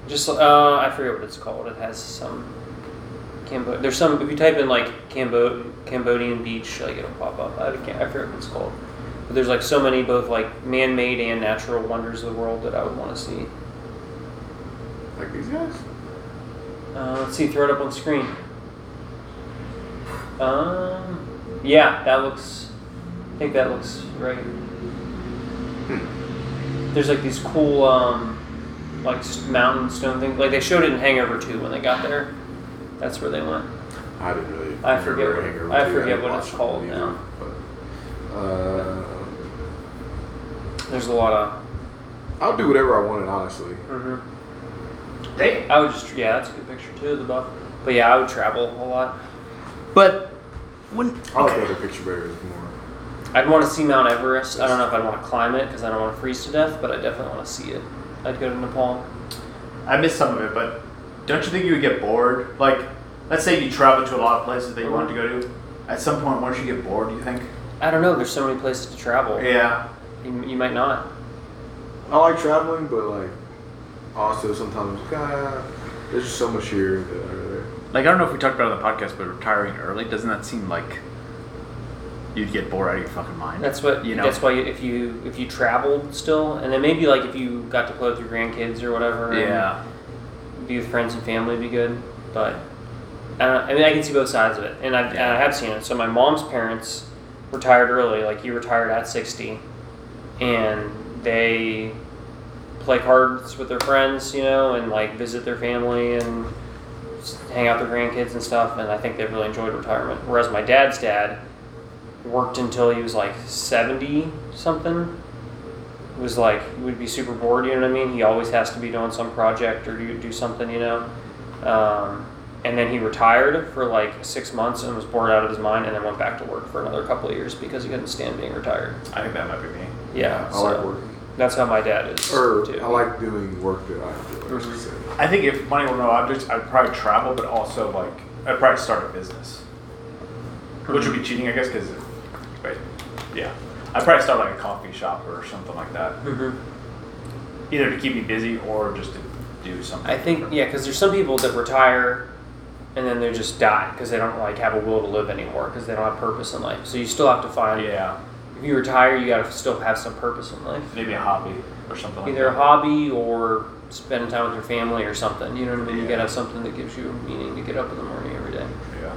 D: Just uh, I forget what it's called. It has some Cambo. There's some. If you type in like Cambo Cambodian beach, like it'll pop up. I can't. I forget what it's called. But there's like so many both like man-made and natural wonders of the world that I would want to see.
C: Like these guys?
D: Uh, let's see. Throw it up on screen. Um. Yeah, that looks. I think that looks right. There's like these cool um, like s- mountain stone things. Like they showed it in Hangover 2 when they got there. That's where they went.
C: I didn't really.
D: I
C: never
D: forget what-
C: hang over
D: I
C: to
D: forget
C: that
D: what
C: watch
D: it's called
C: either,
D: now.
C: But, uh,
D: There's a lot of.
C: I'll do whatever I wanted, honestly.
D: Mm-hmm.
B: They,
D: I would just yeah, that's a good picture too. The buff. But yeah, I would travel a lot.
B: But when
C: I like
B: okay.
C: the other picture better more.
D: I'd want to see Mount Everest. I don't know if I'd want to climb it because I don't want to freeze to death, but I definitely want to see it. I'd go to Nepal.
E: I missed some of it, but don't you think you would get bored? Like, let's say you travel to a lot of places that you wanted to go to. At some point, once you get bored, do you think?
D: I don't know. There's so many places to travel.
E: Yeah.
D: You, you might not.
C: I like traveling, but like also sometimes ah, there's just so much here that I really.
B: Like I don't know if we talked about it on the podcast, but retiring early doesn't that seem like you'd get bored out of your fucking mind?
D: That's what
B: you know.
D: That's why if you if you traveled still, and then maybe like if you got to play with your grandkids or whatever. and
B: yeah.
D: Be with friends and family would be good, but uh, I mean I can see both sides of it, and I and I have seen it. So my mom's parents retired early. Like you retired at sixty, and they play cards with their friends, you know, and like visit their family and hang out with their grandkids and stuff. And I think they've really enjoyed retirement. Whereas my dad's dad worked until he was like seventy something. It was like he would be super bored, you know what I mean? He always has to be doing some project or do do something, you know. Um, and then he retired for like six months and was bored out of his mind, and then went back to work for another couple of years because he couldn't stand being retired.
E: I think that might be me.
D: Yeah,
C: I
D: so
C: like working,
D: that's how my dad is
C: or
D: too.
C: I like doing work that I enjoy.
D: Mhm.
E: I think if money were no object, I'd probably travel, but also like I'd probably start a business, which would be cheating, I guess, because. But yeah, I'd probably start like a coffee shop or something like that,
D: Mhm.
E: either to keep me busy or just to do something.
D: I think yeah, because there's some people that retire and then they just die because they don't like have a will to live anymore because they don't have purpose in life. So you still have to find.
E: Yeah,
D: If you retire, you got to still have some purpose in life.
E: maybe a hobby or something like
D: Either a hobby or spending time with your family or something. You know what I mean? You gotta have something that gives you meaning to get up in the morning every day.
E: Yeah.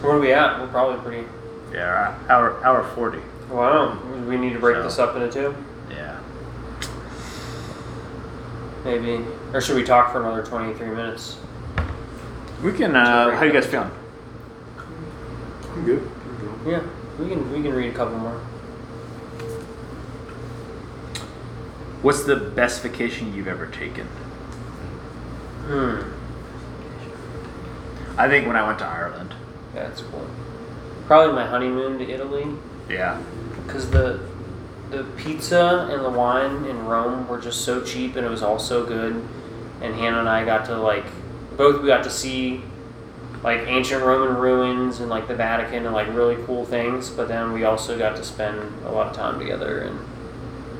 D: Where are we at? We're probably pretty.
B: Yeah, hour hour forty.
D: Wow. We need to break
B: So-
D: this up into two,
B: Yeah.
D: maybe, or should we talk for another twenty-three minutes?
B: We can. Uh, how you guys feeling?
C: I'm good. I'm good.
D: Yeah, we can. We can read a couple more.
B: What's the best vacation you've ever taken?
D: Hmm.
B: I think when I went to Ireland.
D: That's cool. Probably my honeymoon to Italy,
B: Yeah.
D: because the the pizza and the wine in Rome were just so cheap, and it was all so good. And Hannah and I got to like both we got to see like ancient Roman ruins and like the Vatican and like really cool things. But then we also got to spend a lot of time together, and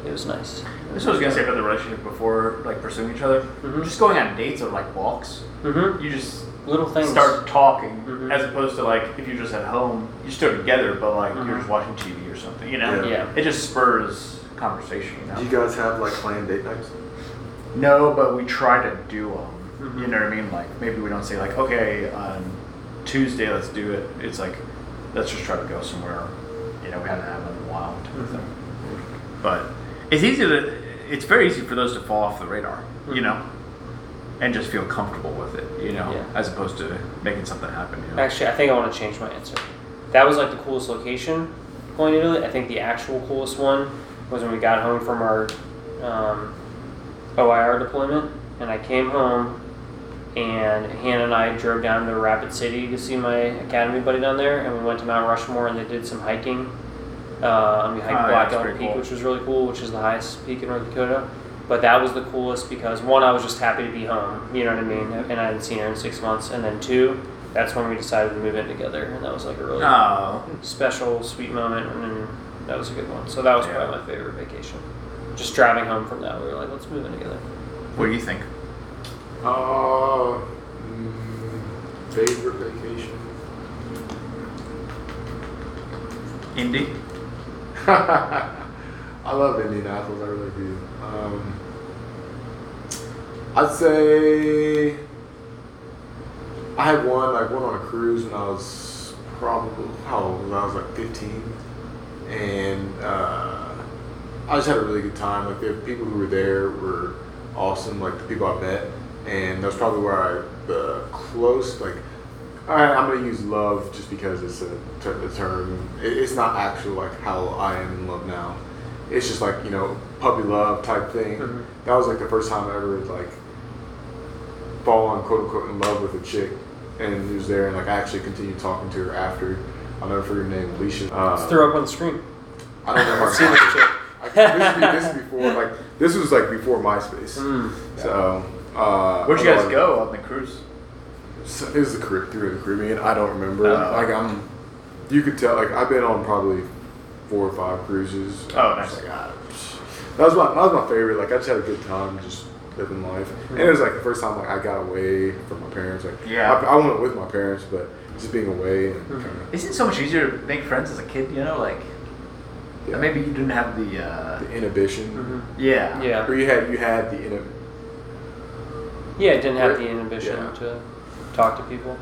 D: it was nice.
E: This was gonna say about the relationship before like pursuing each other.
D: Mhm.
E: Just going on dates or like walks.
D: Mm-hmm.
E: You just
D: Little things.
E: start talking
D: Mhm.
E: as opposed to like if you're just at home, you're still together, but like you're just watching TV or something. You know,
C: Yeah.
D: Yeah.
E: it just spurs conversation. You know.
C: Do you guys have like planned date nights?
E: No, but we try to do them.
D: Mhm.
E: You know what I mean? Like maybe we don't say like, okay, on Tuesday let's do it. It's like let's just try to go somewhere. You know, we haven't had one in a while. Thing.
B: But it's easy to. It's very easy for those to fall off the radar. You
D: Mhm.
B: know. And just feel comfortable with it. You know,
D: Yeah.
B: as opposed to making something happen. You know.
D: Actually, I think I want to change my answer. That was like the coolest location going to Italy. I think the actual coolest one was when we got home from our um, OIR deployment, and I came home, and Hannah and I drove down to Rapid City to see my academy buddy down there, and we went to Mount Rushmore and they did some hiking. Uh, and we hiked
B: Oh,
D: Black Elk Peak,
B: cool.
D: which was really cool, which is the highest peak in North Dakota. But that was the coolest because one, I was just happy to be home, you know what I mean, and I hadn't seen her in six months. And then two, that's when we decided to move in together, and that was like a really
B: Oh.
D: special, sweet moment, and then that was a good one. So that was
B: Yeah.
D: probably my favorite vacation. Just driving home from that, we were like, let's move in together.
B: What do you think?
C: Uh, mm, favorite vacation.
B: Indy.
C: I love Indianapolis. I really do. Um, I'd say I had one. I went on a cruise when I was probably how old was I? I was like 15, and uh, I just had a really good time. Like the people who were there were awesome. Like the people I met, and that's probably where I the close like. I, I'm gonna use love just because it's a, ter- a term. It, it's not actual like how I am in love now. It's just like you know puppy love type thing.
D: Mhm.
C: That was like the first time I ever like fallen quote unquote in love with a chick, and was there, and like I actually continued talking to her after. I'll never forget her name, Alicia. Uh,
D: Let's throw up on the screen.
C: I don't know her
D: See
C: name.
D: this chick.
C: I, this, is, this before like this was like before MySpace.
D: Mm.
C: So uh,
B: Where'd you guys
C: otherwise-
B: go on the cruise?
C: So it was the Carib- through the Caribbean. I don't remember.
B: Oh.
C: like I'm, you could tell. Like I've been on probably four or five cruises.
B: Oh,
C: I'm
B: nice.
C: just Like, ah, that was my that was my favorite. Like I just had a good time just living life. And it was like the first time like I got away from my parents. Like
B: Yeah.
C: I, I went with my parents, but just being away and kind of
B: Isn't it so much easier to make friends as a kid? You know, like
C: yeah,
B: maybe you didn't have the. Uh,
C: the inhibition.
D: Mhm.
B: yeah.
D: Yeah.
C: Or you had you had the inhib-
D: Yeah, it didn't have the inhibition
C: Yeah.
D: to talk to people.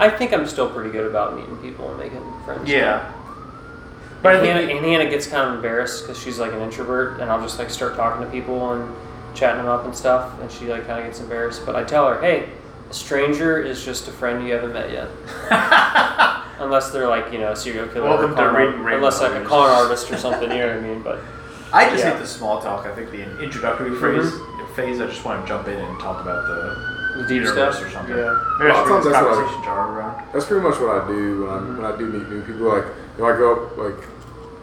D: I think I'm still pretty good about meeting people and making friends.
B: Yeah. But
D: and,
B: think
D: Hannah, and Hannah gets kind of embarrassed because she's like an introvert, and I'll just like start talking to people and chatting them up and stuff, and she like kind of gets embarrassed. But I tell her, hey, a stranger is just a friend you haven't met yet, unless they're like you know a serial killer, or
B: Welcome to
D: con
B: Reading
D: art- unless like a con artist or something. You know what I mean? But
B: I just
D: Yeah.
B: hate the small talk. I think the introductory mm-hmm. phrase phase. I just want to jump in and talk about the
D: the deep
B: universe
D: stuff.
B: or something.
C: Yeah.
B: Maybe
C: A
B: I should bring
C: times
B: this
C: that's what I-
B: jar around.
C: That's pretty much what I do when I when I do meet new people. Like if I go up like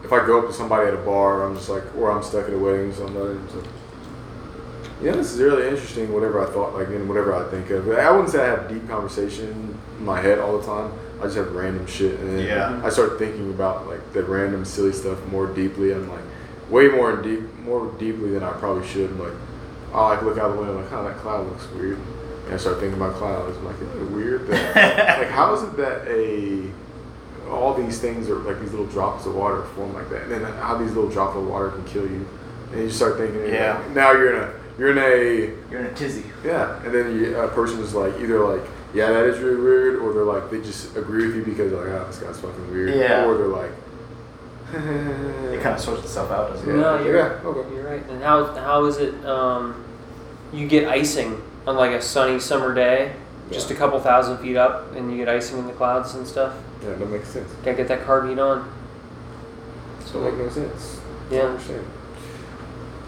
C: if I go up to somebody at a bar, I'm just like, or I'm stuck at a wedding or somebody. I'm like, yeah, this is really interesting. Whatever I thought, like, and whatever I think of. I wouldn't say I have deep conversation in my head all the time. I just have random shit, and then
B: Yeah.
C: I start thinking about like the random silly stuff more deeply. I'm like, way more in deep, more deeply than I probably should. I'm like, Oh, I like look out the window, like, oh, that cloud looks weird. And I start thinking about clouds. I'm like, isn't it weird that like how is it that a all these things are like these little drops of water form like that, and then how these little drops of water can kill you, and you start thinking,
B: Yeah.
C: like, now you're in a you're in a
B: You're in a tizzy.
C: yeah, and then you, a person is like either like yeah that is really weird, or they're like they just agree with you because they're like oh this guy's fucking weird,
B: Yeah.
C: or they're like
B: It kind of sorts itself out, doesn't it?
D: No, you're-
C: yeah, okay.
D: You're right. And how how is it? Um, you get icing on like a sunny summer day, just a couple thousand feet up, and you get icing in the clouds and stuff.
C: yeah, that makes sense.
D: Gotta get that carb heat on.
C: So make no sense. I
D: Yeah.
C: understand.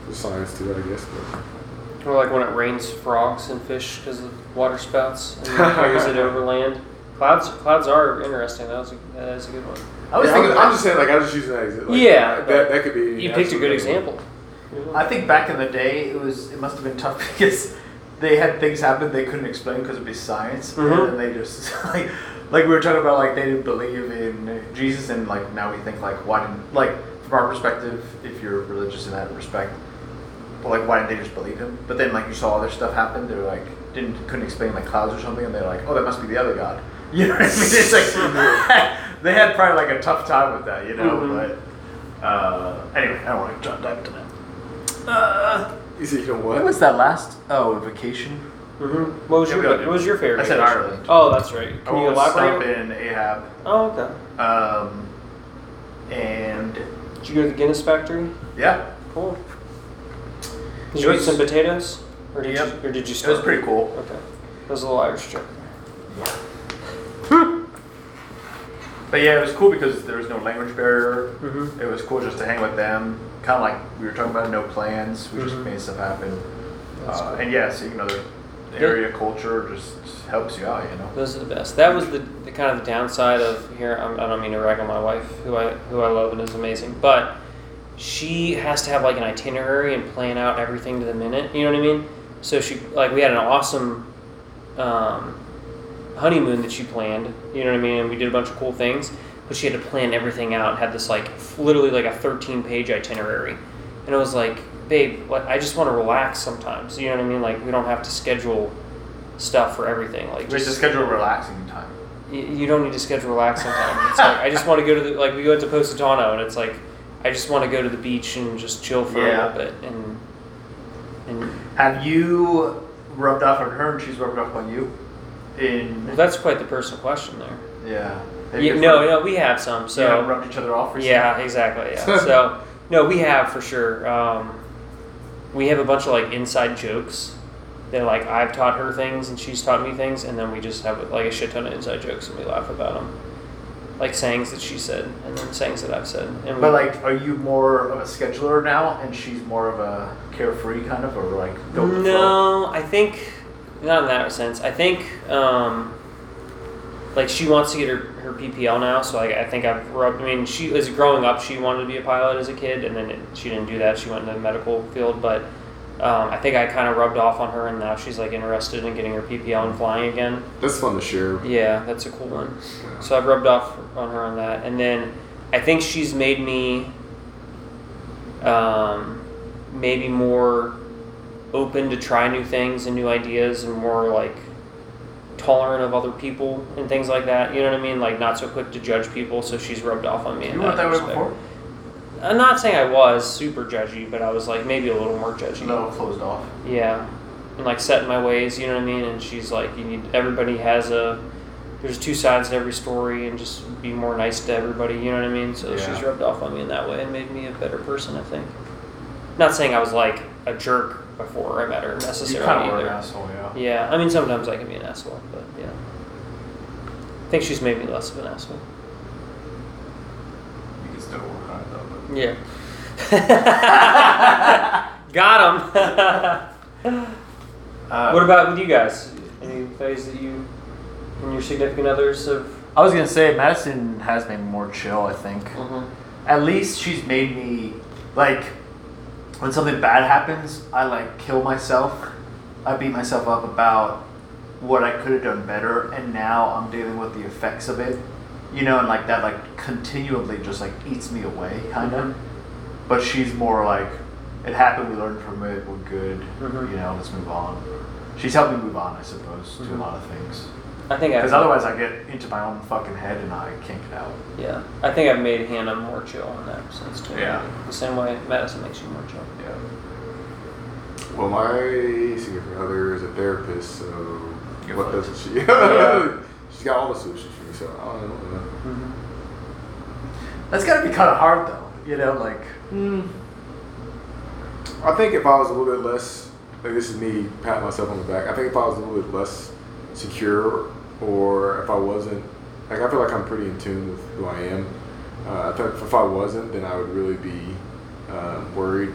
C: There's science to it, I guess. But
D: Or like when it rains frogs and fish because of water spouts and it carries it over land. Clouds clouds are interesting. That was a, that is a good one.
B: I was
C: yeah,
B: thinking.
C: I'm, I'm just saying, like I was just using that example. Like,
D: Yeah,
C: that,
D: but
C: that could be.
D: You picked a good
C: absolutely-
D: example.
B: I think back in the day, it was it must have been tough because they had things happen they couldn't explain because it'd be science,
D: Mhm.
B: and they just like like we were talking about like they didn't believe in Jesus, and like now we think like why didn't like from our perspective, if you're religious in that respect, well, like why didn't they just believe him? But then like you saw other stuff happen, they were like didn't couldn't explain like clouds or something, and they're like oh that must be the other god. You know what I mean? It's like they had probably like a tough time with that, you know.
D: Mhm.
B: But uh, anyway, I don't want to jump dive into that. Uh,
C: You see, you know
B: what
C: what?
B: was that last? Oh, vacation.
D: hmm What was
B: Yeah,
D: your What was your favorite?
B: I said
D: vacation?
B: Ireland.
D: Oh, that's right.
B: I
D: Can you
B: went with
D: elaborate?
B: Stump and Ahab.
D: Oh, okay.
B: Um, and
D: Did you go to the Guinness factory?
B: yeah,
D: Cool. Did
B: It
D: you eat some potatoes? Or did
B: Yep.
D: you or did you
B: it was pretty cool.
D: Okay. That was a little Irish joke.
B: But yeah, it was cool because there was no language barrier.
D: Mm-hmm.
B: It was cool just to hang with them. Kind of like we were talking about, no plans. We just
D: Mhm.
B: made stuff happen. Uh,
D: cool.
B: and yeah, so you know the, the
D: Yeah.
B: area culture just helps you out. You know.
D: Those are the best. That was the, the kind of the downside of here. I'm, I don't mean to rag on my wife, who I who I love and is amazing, but she has to have like an itinerary and plan out everything to the minute. You know what I mean? So she like we had an awesome um, honeymoon that she planned. You know what I mean? And we did a bunch of cool things, but she had to plan everything out. and Had this like literally like a 13 page itinerary, and it was like, babe, what? I just want to relax sometimes. You know what I mean? Like we don't have to schedule stuff for everything. Like
B: We just
D: just
B: schedule relaxing time.
D: you, you don't need to schedule relaxing time. It's like I just want to go to the like we went to Positano and it's like I just want to go to the beach and just chill for
B: Yeah.
D: a little bit and and
B: Have you rubbed off on her and she's rubbed off on you? In
D: well, that's quite the personal question there.
B: yeah.
D: Yeah, no, no, we have some. So
B: haven't rubbed each other off recently?
D: yeah, exactly. Yeah. so no, we have for sure. Um, we have a bunch of like inside jokes. That like I've taught her things and she's taught me things, and then we just have like a shit ton of inside jokes and we laugh about them, like sayings that she said and then sayings that I've said. And we,
B: But like, are you more of a scheduler now, and she's more of a carefree kind of, or like go with the flow?
D: No, I think not in that sense. I think um, like she wants to get her, her PPL now, so like I think I've rubbed. I mean, she was growing up. She wanted to be a pilot as a kid, and then it, she didn't do that. She went into the medical field, but um, I think I kind of rubbed off on her, and now she's like interested in getting her PPL and flying again.
C: That's fun to share.
D: Yeah, that's a cool one. So I've rubbed off on her on that, and then I think she's made me um, maybe more open to try new things and new ideas, and more like tolerant of other people and things like that. You know what I mean? Like not so quick to judge people. So she's rubbed off on me. in
E: You weren't that way before?
D: I'm not saying I was super judgy, but I was like maybe a little more judgy.
E: A little closed off.
D: Yeah, and like set in my ways, you know what I mean. And she's like, you need everybody has a. There's two sides to every story, and just be more nice to everybody. You know what I mean. So
E: Yeah.
D: she's rubbed off on me in that way and made me a better person. I think. Not saying I was like a jerk before I met her
E: You
D: necessarily
E: kind of were an asshole, yeah.
D: Yeah, I mean sometimes I can be an asshole, but yeah. I think she's made me less of an asshole.
E: You can still work on it though.
D: Yeah. Got him.
E: But, uh,
D: what about with you guys? Any ways that you and your significant others have?
B: I was gonna say Madison has been more chill. I think.
D: Mhm.
B: At least she's made me like when something bad happens, I like kill myself. I beat myself up about what I could have done better, and now I'm dealing with the effects of it. You know, and like that, like continually just like eats me away, kind of.
D: Mhm.
B: But she's more like, it happened. We learned from it. We're good.
D: Mhm.
B: You know, let's move on. She's helped me move on, I suppose, to
D: Mhm.
B: a lot of things.
D: I think I've.
B: Because otherwise, I get into my own fucking head and I can't get out.
D: Yeah, I think I've made Hannah more chill in that sense too.
E: Yeah.
D: The same way Madison makes you more chill.
E: Yeah.
C: Well, my significant other is a therapist, so
E: You're
C: what
E: fucked.
C: doesn't she? She's got all the solutions for me, so I don't know. Mm-hmm.
B: That's gotta be kind of hard, though. You know, like.
C: I think if I was a little bit less, like this is me patting myself on the back. I think if I was a little bit less secure, or if I wasn't, like I feel like I'm pretty in tune with who I am. Uh, if I wasn't, then I would really be um, worried,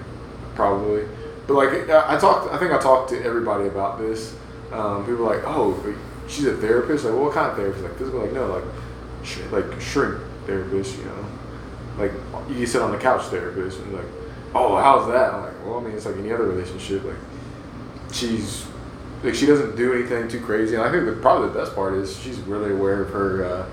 C: probably. But like I talked, I think I talked to everybody about this. Um, people were like, "Oh, she's a therapist." Like, well, what kind of therapist? Like physical? Like, no, like, sh- like shrink therapist. You know, like you sit on the couch therapist and like, oh, how's that? I'm like, well, I mean, it's like any other relationship. Like, she's like she doesn't do anything too crazy. And I think the, probably the best part is she's really aware of her. Uh,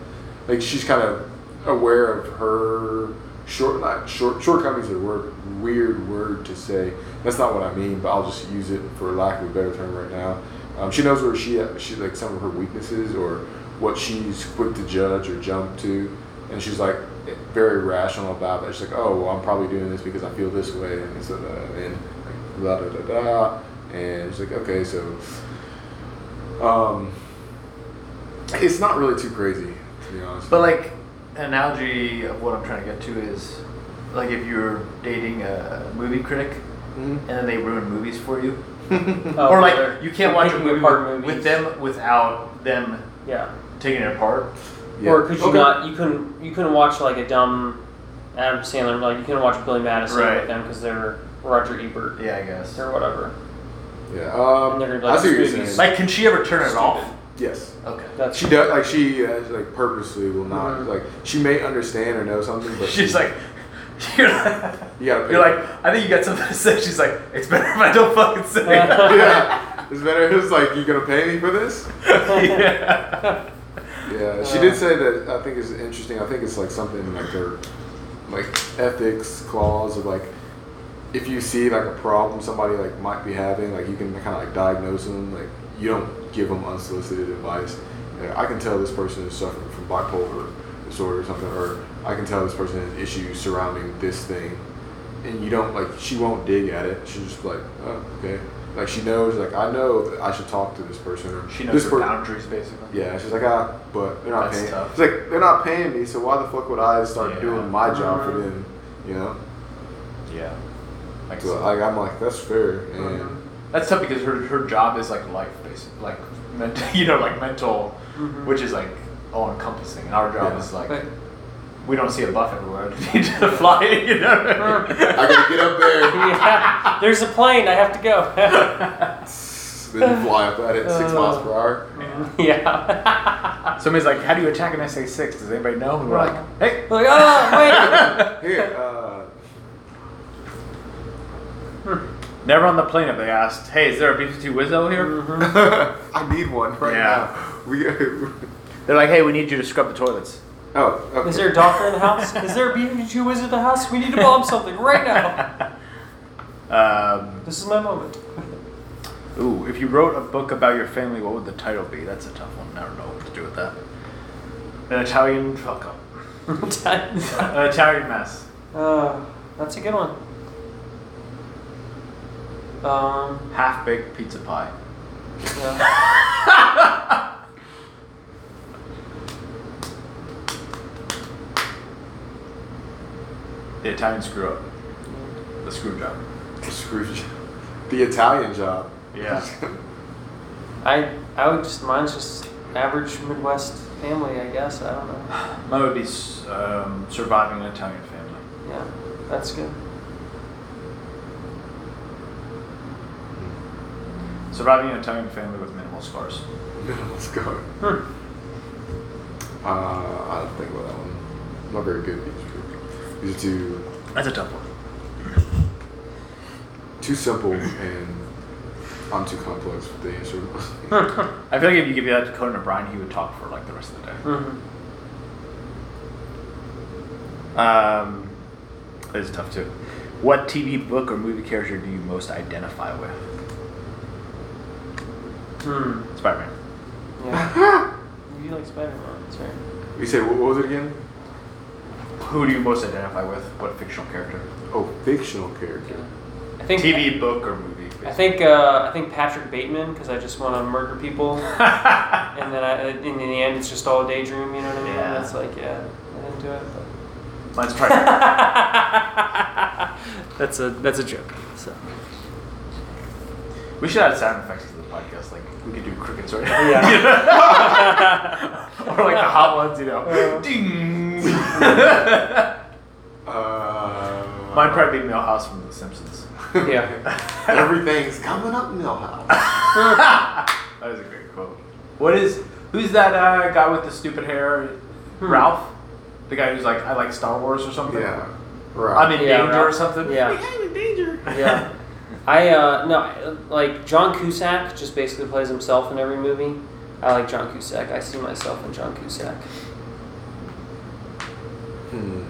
C: like she's kind of aware of her short not short shortcomings are word weird word to say. That's not what I mean, but I'll just use it for lack of a better term right now. Um, she knows where she she like some of her weaknesses or what she's quick to judge or jump to, and she's like very rational about that. She's like, oh, well, I'm probably doing this because I feel this way, and so uh, and blah da da da, and she's like, okay, so um, it's not really too crazy to be honest.
B: But, like, an analogy of what I'm trying to get to is like if you're dating a movie critic
C: Mhm.
B: and then they ruin movies for you.
D: Oh,
B: or, like, you can't watch a movie
D: apart
B: with,
D: movies.
B: with them without them
D: Yeah.
B: taking it apart.
C: Yeah.
D: Or could you
C: Okay.
D: not? You couldn't. You couldn't watch like a dumb Adam Sandler. Like you couldn't watch Billy Madison
B: Right.
D: with them because they're Roger Ebert
B: Yeah, I guess.
D: or whatever.
C: Yeah. Um,
D: And they're gonna be like,
C: I see what you're
D: this
C: saying.
B: Like, can she ever turn it off?
C: yes.
B: Okay.
D: That's
C: She does like she uh, like purposely will not
D: Mhm.
C: like she may understand or know something, but
B: She's
C: she-
B: like, you're like,
C: you gotta. Pay
B: you're like, I think you got something to say. She's like, it's better if I don't fucking say it.
C: yeah, it's better. It's like you gonna pay me for this.
B: yeah.
C: Yeah, she did say that. I think is interesting. I think it's like something like their like ethics clause of like if you see like a problem somebody like might be having, like you can kind of like diagnose them. Like you don't give them unsolicited advice. Like, I can tell this person is suffering from bipolar disorder or something, or I can tell this person has issues surrounding this thing, and you don't like she won't dig at it. She's just like, oh, okay. Like she knows, like I know that I should talk to this person or
E: She knows
C: this
E: her
C: per-
E: boundaries, basically.
C: yeah, she's like, ah, but they're not
E: That's
C: paying.
E: tough.
C: It's like they're not paying me, so why the fuck would I start
E: Yeah.
C: doing my job for them? You know,
E: Yeah. Like,
C: so like I'm like that's fair, and
E: that's tough because her her job is like life based, like mental, you know, like mental,
D: Mhm.
E: which is like all encompassing. And our job
C: Yeah.
E: is like
D: But-
E: we don't see a buff everywhere. We need to fly you know.
C: I gotta get up there.
D: yeah. There's a plane. I have to go.
C: then you fly up at it six
D: Uh.
C: miles per hour.
D: yeah.
B: Somebody's like, "How do you attack an SA-6?" Does anybody know? And we're like, "Hey,
D: like, oh, wait.
C: Here, uh,
B: never on the plane have they asked, "Hey, is there a B-52 Wizzo here?"
C: I need one right
B: Yeah.
C: now. We.
B: They're like, "Hey, we need you to scrub the toilets."
C: oh, okay.
D: Is there a doctor in the house? Is there a B-52 wizard in the house? We need to bomb something right now.
B: Um,
D: This is my moment.
B: ooh, if you wrote a book about your family, what would the title be? That's a tough one. I don't know what to do with that. An Italian fuck up. An Italian mess.
D: uh, that's a good one. Um,
B: Half baked pizza pie.
D: yeah.
B: The Italian screw up. The screw job.
C: Scrooge. The Italian job.
B: Yeah.
D: I I would just mine's just average Midwest family, I guess. I don't know.
B: Mine would be s- um, surviving an Italian family.
D: Yeah, that's good.
B: Surviving an Italian family with minimal scars.
C: Let's go.
D: Hmm.
C: Uh, I don't think about that one. I'm not very good at these. These are too
B: That's a tough one.
C: too simple, and I'm too complex for the answer.
B: I feel like if you give that to Conan O'Brien, he would talk for like the rest of the day.
D: hmm
B: Um, it's tough too. What TV, book, or movie character do you most identify with?
D: Hmm.
B: Spider-Man.
D: Yeah. you like Spider-Man? That's right.
C: you say what, what was it again?
B: Who do you most identify with? What fictional character?
C: Oh, fictional character.
D: I think
B: TV, book, or movie?
D: I think uh, I think Patrick Bateman because I just want to murder people, and then I, in the end it's just all a daydream. You know what I mean?
B: Yeah.
D: It's like yeah, I didn't do it. But.
B: Mine's probably.
D: that's a that's a joke. So
B: we should add sound effects to the podcast. Like we could do crickets right now.
D: yeah.
B: or like the hot ones, you know.
D: Uh.
B: Ding.
C: Uh,
B: Mine probably be Milhouse from The Simpsons.
D: yeah.
C: Everything's coming up Milhouse.
B: That is a great quote. What is who's that uh, guy with the stupid hair?
D: Hmm.
B: Ralph, the guy who's like I like Star Wars or something.
C: yeah. Right.
B: I'm in
D: Yeah,
B: danger or something.
D: Yeah.
B: I'm in danger.
D: Yeah. I uh no like John Cusack just basically plays himself in every movie. I like John Cusack. I see myself in John Cusack.
C: Hmm.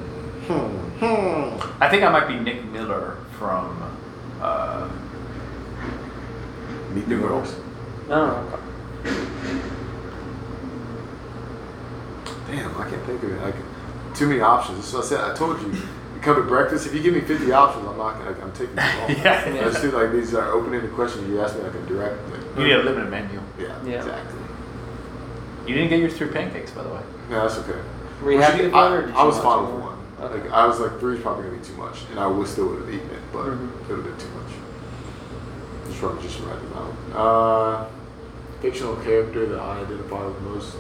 C: Hmm. Hmm.
B: I think I might be Nick Miller from uh,
C: Meet
B: New
C: New Girls.
D: No, no.
C: Damn, I can't think of it. Like, too many options. So I said, I told you, you come to breakfast. If you give me 50 options, I'm not gonna. I'm taking too long.
B: Yeah.
C: I just feel like these are open-ended questions. You ask me like a direct. Like,
B: You need a limited menu.
C: yeah,
D: Yeah.
C: Exactly.
B: You didn't get your three pancakes, by the way.
C: No, that's okay.
D: Were you happy with
C: I,
D: one, or
C: I was fine with
D: more?
C: one.
D: Okay.
C: Like I was like three's probably gonna be too much, and I would still would have eaten it, but
D: Mhm.
C: it would have been too much. Just probably just right amount. Uh, fictional character that I identify with most.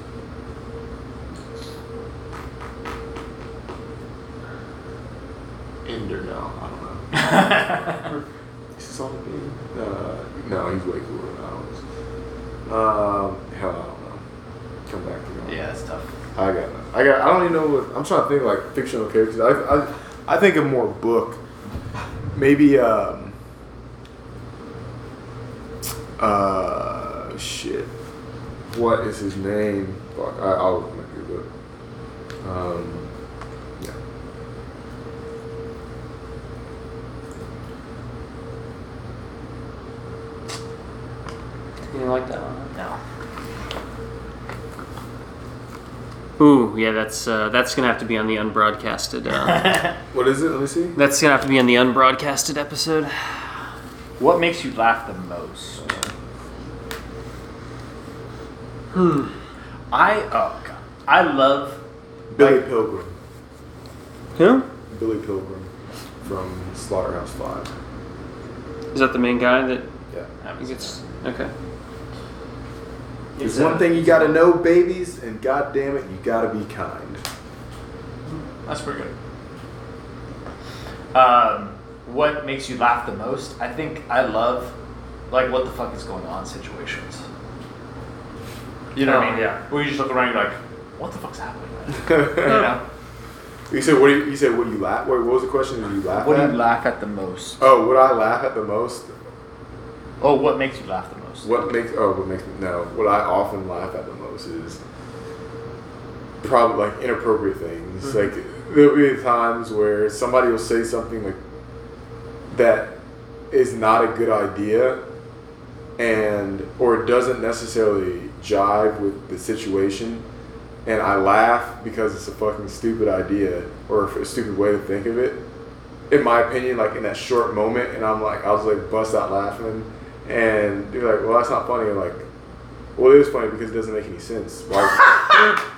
C: Ender now. I don't know. Is this on the game? Uh, no, he's way cooler than I was. Um, hell, I don't know. Come back to me.
B: Yeah, that's tough.
C: I got none. I got. I don't even know what. I'm trying to think like fictional characters. I I, I think of more book. Maybe um. Uh, shit. What is his name? Fuck. I, I'll look him up. Um. Yeah.
D: You didn't like that one?
B: No.
D: Ooh, yeah, that's uh, that's gonna have to be on the unbroadcasted. Uh,
C: What is it? Let me see.
D: that's gonna have to be on the unbroadcasted episode.
B: What makes you laugh the most?
D: Hmm.
B: I oh God. I love
C: Billy
B: Like-
C: Pilgrim.
D: Who?
C: Billy Pilgrim from Slaughterhouse Five.
D: Is that the main guy that
C: Yeah.
D: he gets? Okay.
C: There's
B: It's,
C: one thing you gotta know, babies, and god damn it, you gotta be kind.
B: That's pretty good. Um, what makes you laugh the most? I think I love like what the fuck is going on situations. You know what I mean?
D: yeah.
B: Where you just look around, you're like, what the fuck's happening? Man? you know?
C: You said what? Do you, you said what you laugh? What, what was the question? Did you laugh
B: What do you laugh at the most?
C: Oh, would I laugh at the most?
B: Oh, what makes you laugh the most?
C: What makes oh what makes me no? What I often laugh at the most is probably like inappropriate things.
B: Mm-hmm.
C: Like there'll be times where somebody will say something like that is not a good idea, and or doesn't necessarily jive with the situation, and I laugh because it's a fucking stupid idea or a stupid way to think of it. In my opinion, like in that short moment, and I'm like, I was like bust out laughing, and you're like, well, that's not funny. I'm like, well, it is funny because it doesn't make any sense. Why?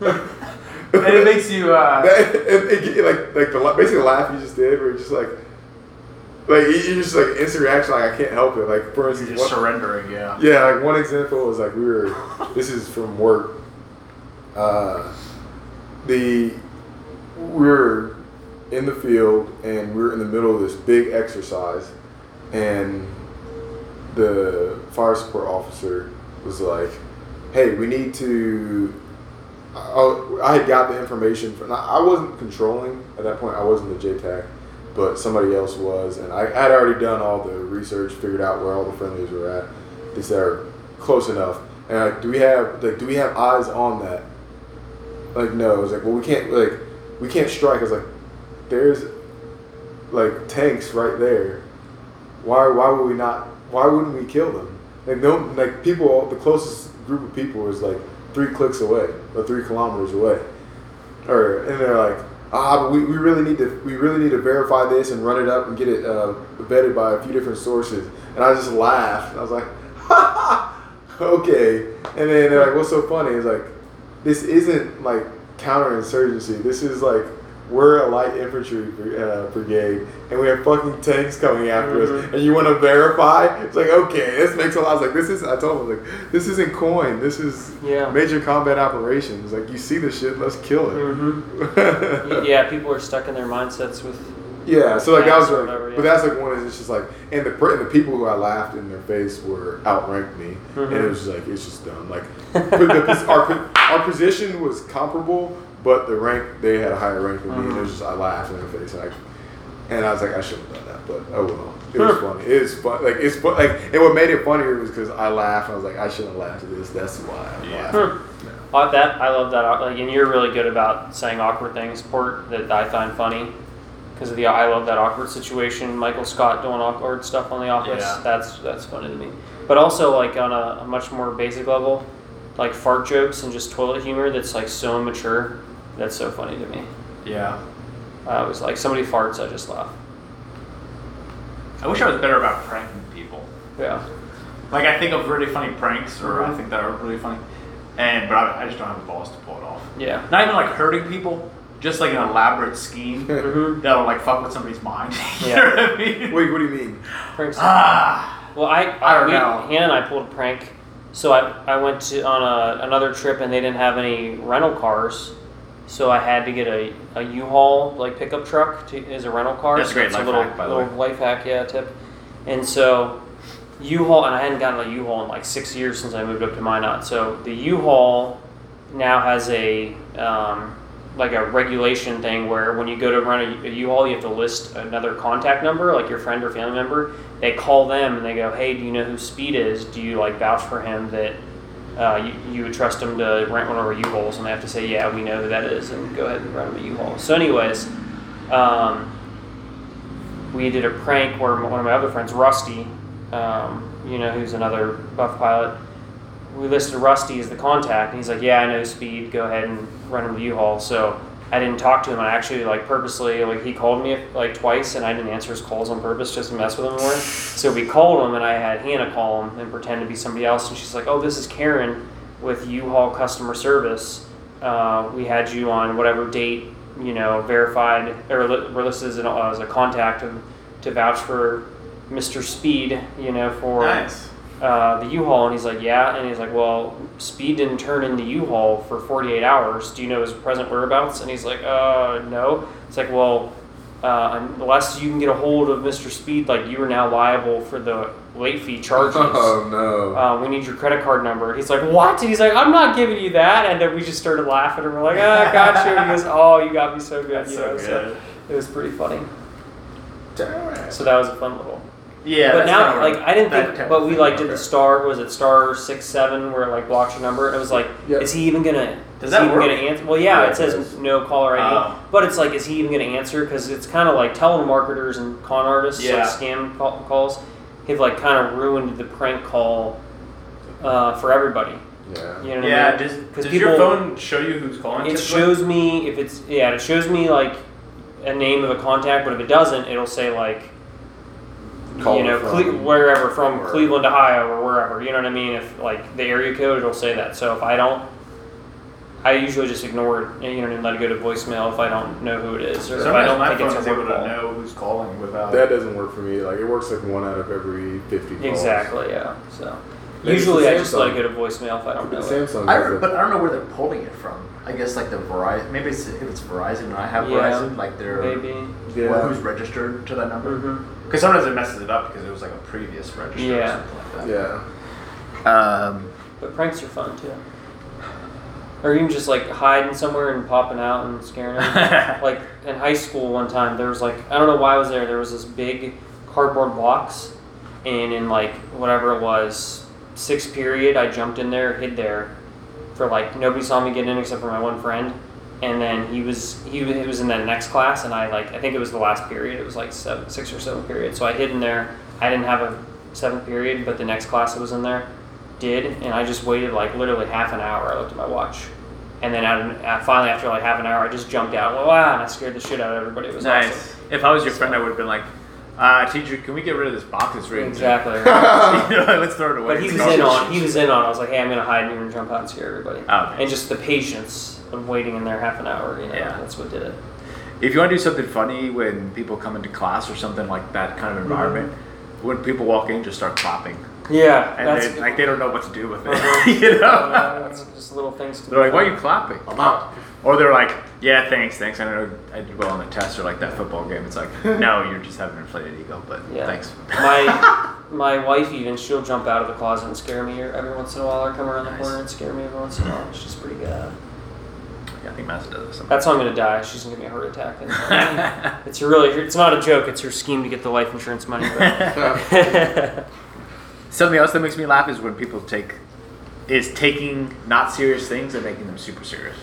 E: And it makes you. Uh,
C: That- it, it, like like the basically the laugh you just did, where you're just like, like you just like instant reaction, like I can't help it. Like for
B: You're
C: instance,
B: just
C: one-
B: surrendering, yeah.
C: yeah, like one example was like we were. This is from work. Uh, the we were in the field and we were in the middle of this big exercise, and the fire support officer was like, "Hey, we need to." I, I had got the information from. I wasn't controlling at that point. I wasn't the JTAC, but somebody else was, and I had already done all the research, figured out where all the friendlies were at. These are close enough. And like, do we have like, do we have eyes on that? Like, no. I was like, well, we can't like, we can't strike. I was like, there's like tanks right there. Why why would we not? Why wouldn't we kill them? Like no, like people. The closest group of people was like three clicks away or three kilometers away. Or and they're like, ah, but we, we really need to we really need to verify this and run it up and get it uh, vetted by a few different sources. And I just laughed. I was like, okay. And then they're like, what's so funny? It's like, this isn't like counterinsurgency. This is like we're a light infantry uh, brigade, and we have fucking tanks coming after us, and you want to verify? It's like okay, this makes a lot. I was like, this is. I told them like, this isn't coin. This is
D: Yeah.
C: major combat operations. Like you see this shit, let's kill it.
D: Mm-hmm. yeah, people are stuck in their mindsets with.
C: Yeah, so like that was like,
D: whatever, yeah.
C: but that's like one of it's just like, and the and the people who I laughed in their face were outranked me, and it
D: Mhm.
C: was just like it's just dumb. Like, the, our our position was comparable, but the rank they had a higher rank than me, and it was just I laughed in their face, and I, and I was like I shouldn't have done that, but oh well, it was funny. It is fun, like it's fun, like and what made it funnier was because I laughed. I was like I shouldn't have laughed at this. That's why I
B: Yeah.
D: Uh, that I love that. Like, and you're really good about saying awkward things, Port, that I find funny. Because of the, I love that awkward situation. Michael Scott doing awkward stuff on The Office.
B: Yeah.
D: That's that's funny to me. But also like on a, a much more basic level, like fart jokes and just toilet humor. That's like so immature. That's so funny to me.
B: Yeah.
D: I was like, somebody farts, I just laugh.
B: I wish I was better about pranking people.
D: Yeah.
B: Like I think of really funny pranks, or I think that are really funny, and but I, I just don't have the balls to pull it off.
D: Yeah.
B: Not even like hurting people, just like an elaborate scheme
D: Mhm.
B: that'll like fuck with somebody's mind. you
D: Yeah.
B: know what I mean?
C: Wait, what do you mean?
D: Pranks.
B: Ah.
D: Well, I,
B: I don't
D: we,
B: know.
D: Hannah and I pulled a prank. So I, I went to on a, another trip and they didn't have any rental cars, so I had to get a, a U-Haul like pickup truck to, as a rental car.
B: That's a great
D: it's
B: life
D: a little,
B: hack, by the
D: little life hack, yeah, tip. And so U-Haul, and I hadn't gotten a U-Haul in like six years since I moved up to Minot. So the U-Haul now has a um, like a regulation thing where when you go to rent a, a U-Haul, you have to list another contact number, like your friend or family member. They call them and they go, "Hey, do you know who Speed is? Do you like vouch for him that uh, you, you would trust them to rent one of our U-Hauls?" And they have to say, "Yeah, we know who that is," and go ahead and rent them a U-Haul. So, anyways, um, we did a prank where one of my other friends, Rusty, um, you know, who's another buff pilot, we listed Rusty as the contact, and he's like, "Yeah, I know Speed. Go ahead and rent him the U-Haul." So I didn't talk to him. I actually like purposely like he called me like twice, and I didn't answer his calls on purpose just to mess with him more. So we called him, and I had Hannah call him and pretend to be somebody else, and she's like, "Oh, this is Karen with U-Haul customer service. Uh, we had you on whatever date, you know, verified or li- listed uh, as a contact to, to vouch for Mr. Speed, you know, for."
B: Nice.
D: Uh, the U-Haul, and he's like, yeah, and he's like, well, Speed didn't turn in the U-Haul for 48 hours. Do you know his present whereabouts? And he's like, uh, no. It's like, well, uh, unless you can get a hold of Mr. Speed, like you are now liable for the late fee charges.
C: Oh no.
D: uh, we need your credit card number. He's like, what? He's like, I'm not giving you that. And then we just started laughing and we're like, ah, got you. And he goes, oh, you got me so good.
B: That's
D: you
B: so
D: know,
B: good.
D: it was pretty funny.
C: Damn.
D: So that was a fun little.
B: Yeah,
D: but now, like, I didn't think, but we like did the star. Was it star six seven where it like blocks your number? And it was like,
C: Yep.
D: is he even gonna?
B: Does
D: is
B: that
D: he even
B: work?
D: gonna answer? Well, yeah,
C: Yeah,
D: it
C: it
D: says
C: does.
D: no caller ID.
B: Oh.
D: But it's like, is he even gonna answer? Because it's kind of like telemarketers and con artists,
B: Yeah.
D: like scam call- calls, have like kind of ruined the prank call uh, for everybody.
C: Yeah.
D: You know what
B: Yeah,
D: I mean?
B: does,
D: 'Cause
B: does your phone show you who's calling?
D: It
B: typically?
D: shows me if it's yeah, it shows me like a name of a contact, but if it doesn't, it'll say like
C: Caller
D: you know
C: from-
D: Cle- wherever from
C: wherever.
D: Cleveland, Ohio, or wherever. You know what I mean? If like the area code, it'll say that. So if I don't, I usually just ignore it. You know, what I let it go to voicemail if I don't know who it is, or if I don't
B: my
D: think
B: phone
D: it's
B: is
D: a
B: able to
D: call.
B: know who's calling without.
C: That doesn't work for me. Like it works like one out of every fifty. Calls.
D: Exactly. Yeah. So
C: Maybe
D: usually I just let it
C: Samsung.
D: go to voicemail if I don't know it.
C: Samsung.
F: I, re- but I don't know where they're pulling it from. I guess like the Verizon. Maybe it's, if it's Verizon and I have
D: Yeah,
F: Verizon, like they're
D: Maybe.
C: yeah.
F: who's registered to that number.
D: hmm
B: Because sometimes it messes it up because it was like a previous register or
D: Yeah.
B: something like that.
C: yeah.
B: Um,
D: But pranks are fun too. Or even just like hiding somewhere and popping out and scaring them. like in high school one time there was like I don't know why I was there. There was this big cardboard box and in like whatever it was, sixth period I jumped in there, hid there for like nobody saw me get in except for my one friend. And then he was he, was in that next class and I like I think it was the last period. It was like seven, six or seven period. So I hid in there. I didn't have a seventh period, but the next class that was in there did, and I just waited like literally half an hour. I looked at my watch, and then at, finally after like half an hour, I just jumped out. Wow! And I scared the shit out of everybody. It was
B: nice.
D: awesome.
B: If I was your friend, I would have been like, uh, "Teacher, can we get rid of this box? It's written."
D: Exactly. right.
B: you know, let's throw it away.
D: But he was in on. He was in on. I was like, hey, I'm gonna hide and you're gonna jump out and scare everybody.
B: Oh, nice.
D: And just the patience of waiting in there half an hour. You know,
B: Yeah.
D: that's what did it.
B: If you want to do something funny when people come into class or something like that kind of environment, when people walk in, just start clapping,
D: Yeah,
B: and
D: that's
B: they, like they don't know what to do with it.
D: Uh-huh.
B: you know,
D: uh, just little things. To
B: they're like, "Why are you clapping?"
C: I'm out.
B: Or they're like, "Yeah, thanks, thanks. I know I did well on the test." Or like that football game. It's like, no, you're just having an inflated ego, but
D: Yeah.
B: thanks.
D: My my wife even she'll jump out of the closet and scare me every once in a while, or come around the corner and scare me every once in a while. She's pretty good. At it.
B: yeah, I think Massa does this.
D: That's how I'm gonna die. She's gonna give me a heart attack. And it's a really, it's not a joke. It's her scheme to get the life insurance money.
B: Something else that makes me laugh is when people take is taking not serious things and making them super serious.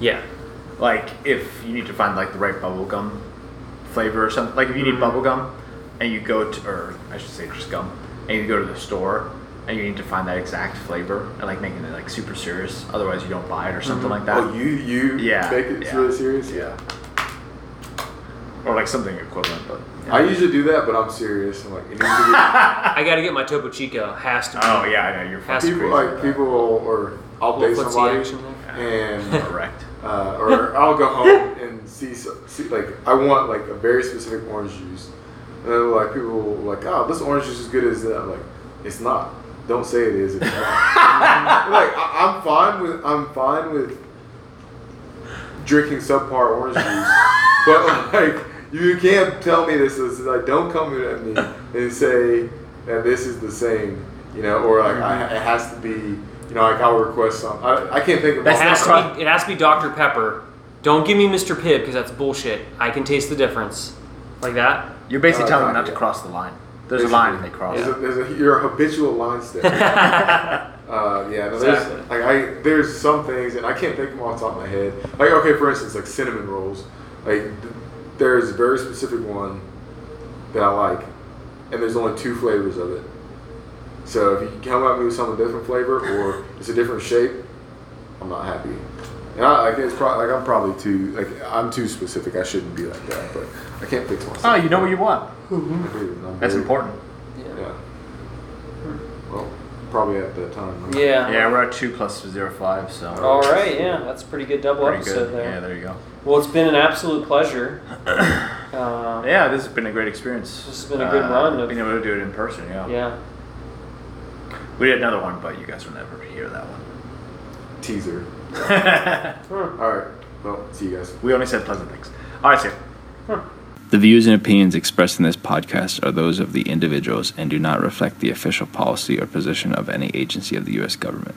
D: yeah,
B: Like if you need to find like the right bubblegum flavor or something. Like if you need
D: Mhm.
B: bubblegum and you go to or I should say just gum and you go to the store and you need to find that exact flavor and like making it like super serious. Otherwise you don't buy it or something
D: Mhm.
B: like that.
C: Oh, you you
B: Yeah,
C: make it
B: yeah.
C: really serious. Yeah.
B: Or like something equivalent, but
C: I usually do that, but I'm serious. I'm like, it needs to
D: I gotta get my Topo Chico. Has to be.
B: Oh yeah, I know you're
D: Has
C: people like people will, or I'll date
D: Little footsie
C: somebody and
B: correct.
C: uh, or I'll go home and see, see like I want like a very specific orange juice, and then like people will like, oh, this orange juice is as good as that. I'm like, it's not. Don't say it is. If it's not. like I, I'm fine with I'm fine with drinking subpar orange juice, but like you can't tell me this is like don't come at me and say that this is the same, you know, or like I, it has to be. You know, like I'll request some. I, I can't think of
D: It has, to be, it has to be Dr. Pepper. Don't give me Mr. Pibb because that's bullshit. I can taste the difference. Like that?
B: You're basically
C: Uh,
B: telling them not to cross the line. There's a line and they cross.
C: There's, a, there's a, you're a habitual line stepper. Uh, yeah, no, there's
D: Exactly.
C: like I there's some things and I can't think of them off the top of my head. Like okay, for instance, like cinnamon rolls. Like th- there's a very specific one that I like, and there's only two flavors of it. So if you come at me with something different flavor or it's a different shape, I'm not happy. And I, like it's probably like I'm probably too like I'm too specific. I shouldn't be like that, but I can't fix myself.
B: Oh, you know what you want.
C: I do, and I'm
B: That's
C: very-
B: important.
C: Yeah. Well, probably at that time. huh?
D: Yeah.
B: Yeah, we're at two plus zero five, so
D: All right, yeah, that's a pretty good double
B: pretty
D: episode
B: good.
D: there.
B: Yeah, there you go.
D: Well, it's been an absolute pleasure. Uh,
B: Yeah, this has been a great experience.
D: This has been a good run of-
B: being able to do it in person. Yeah.
D: yeah.
B: We did another one, but you guys will never hear that
C: Teaser.
B: one.
D: Hmm.
C: All right. Well, see you guys.
B: we only said pleasant things. All right, see ya.
D: Hmm.
B: The views and opinions expressed in this podcast are those of the individuals and do not reflect the official policy or position of any agency of the U.S. government.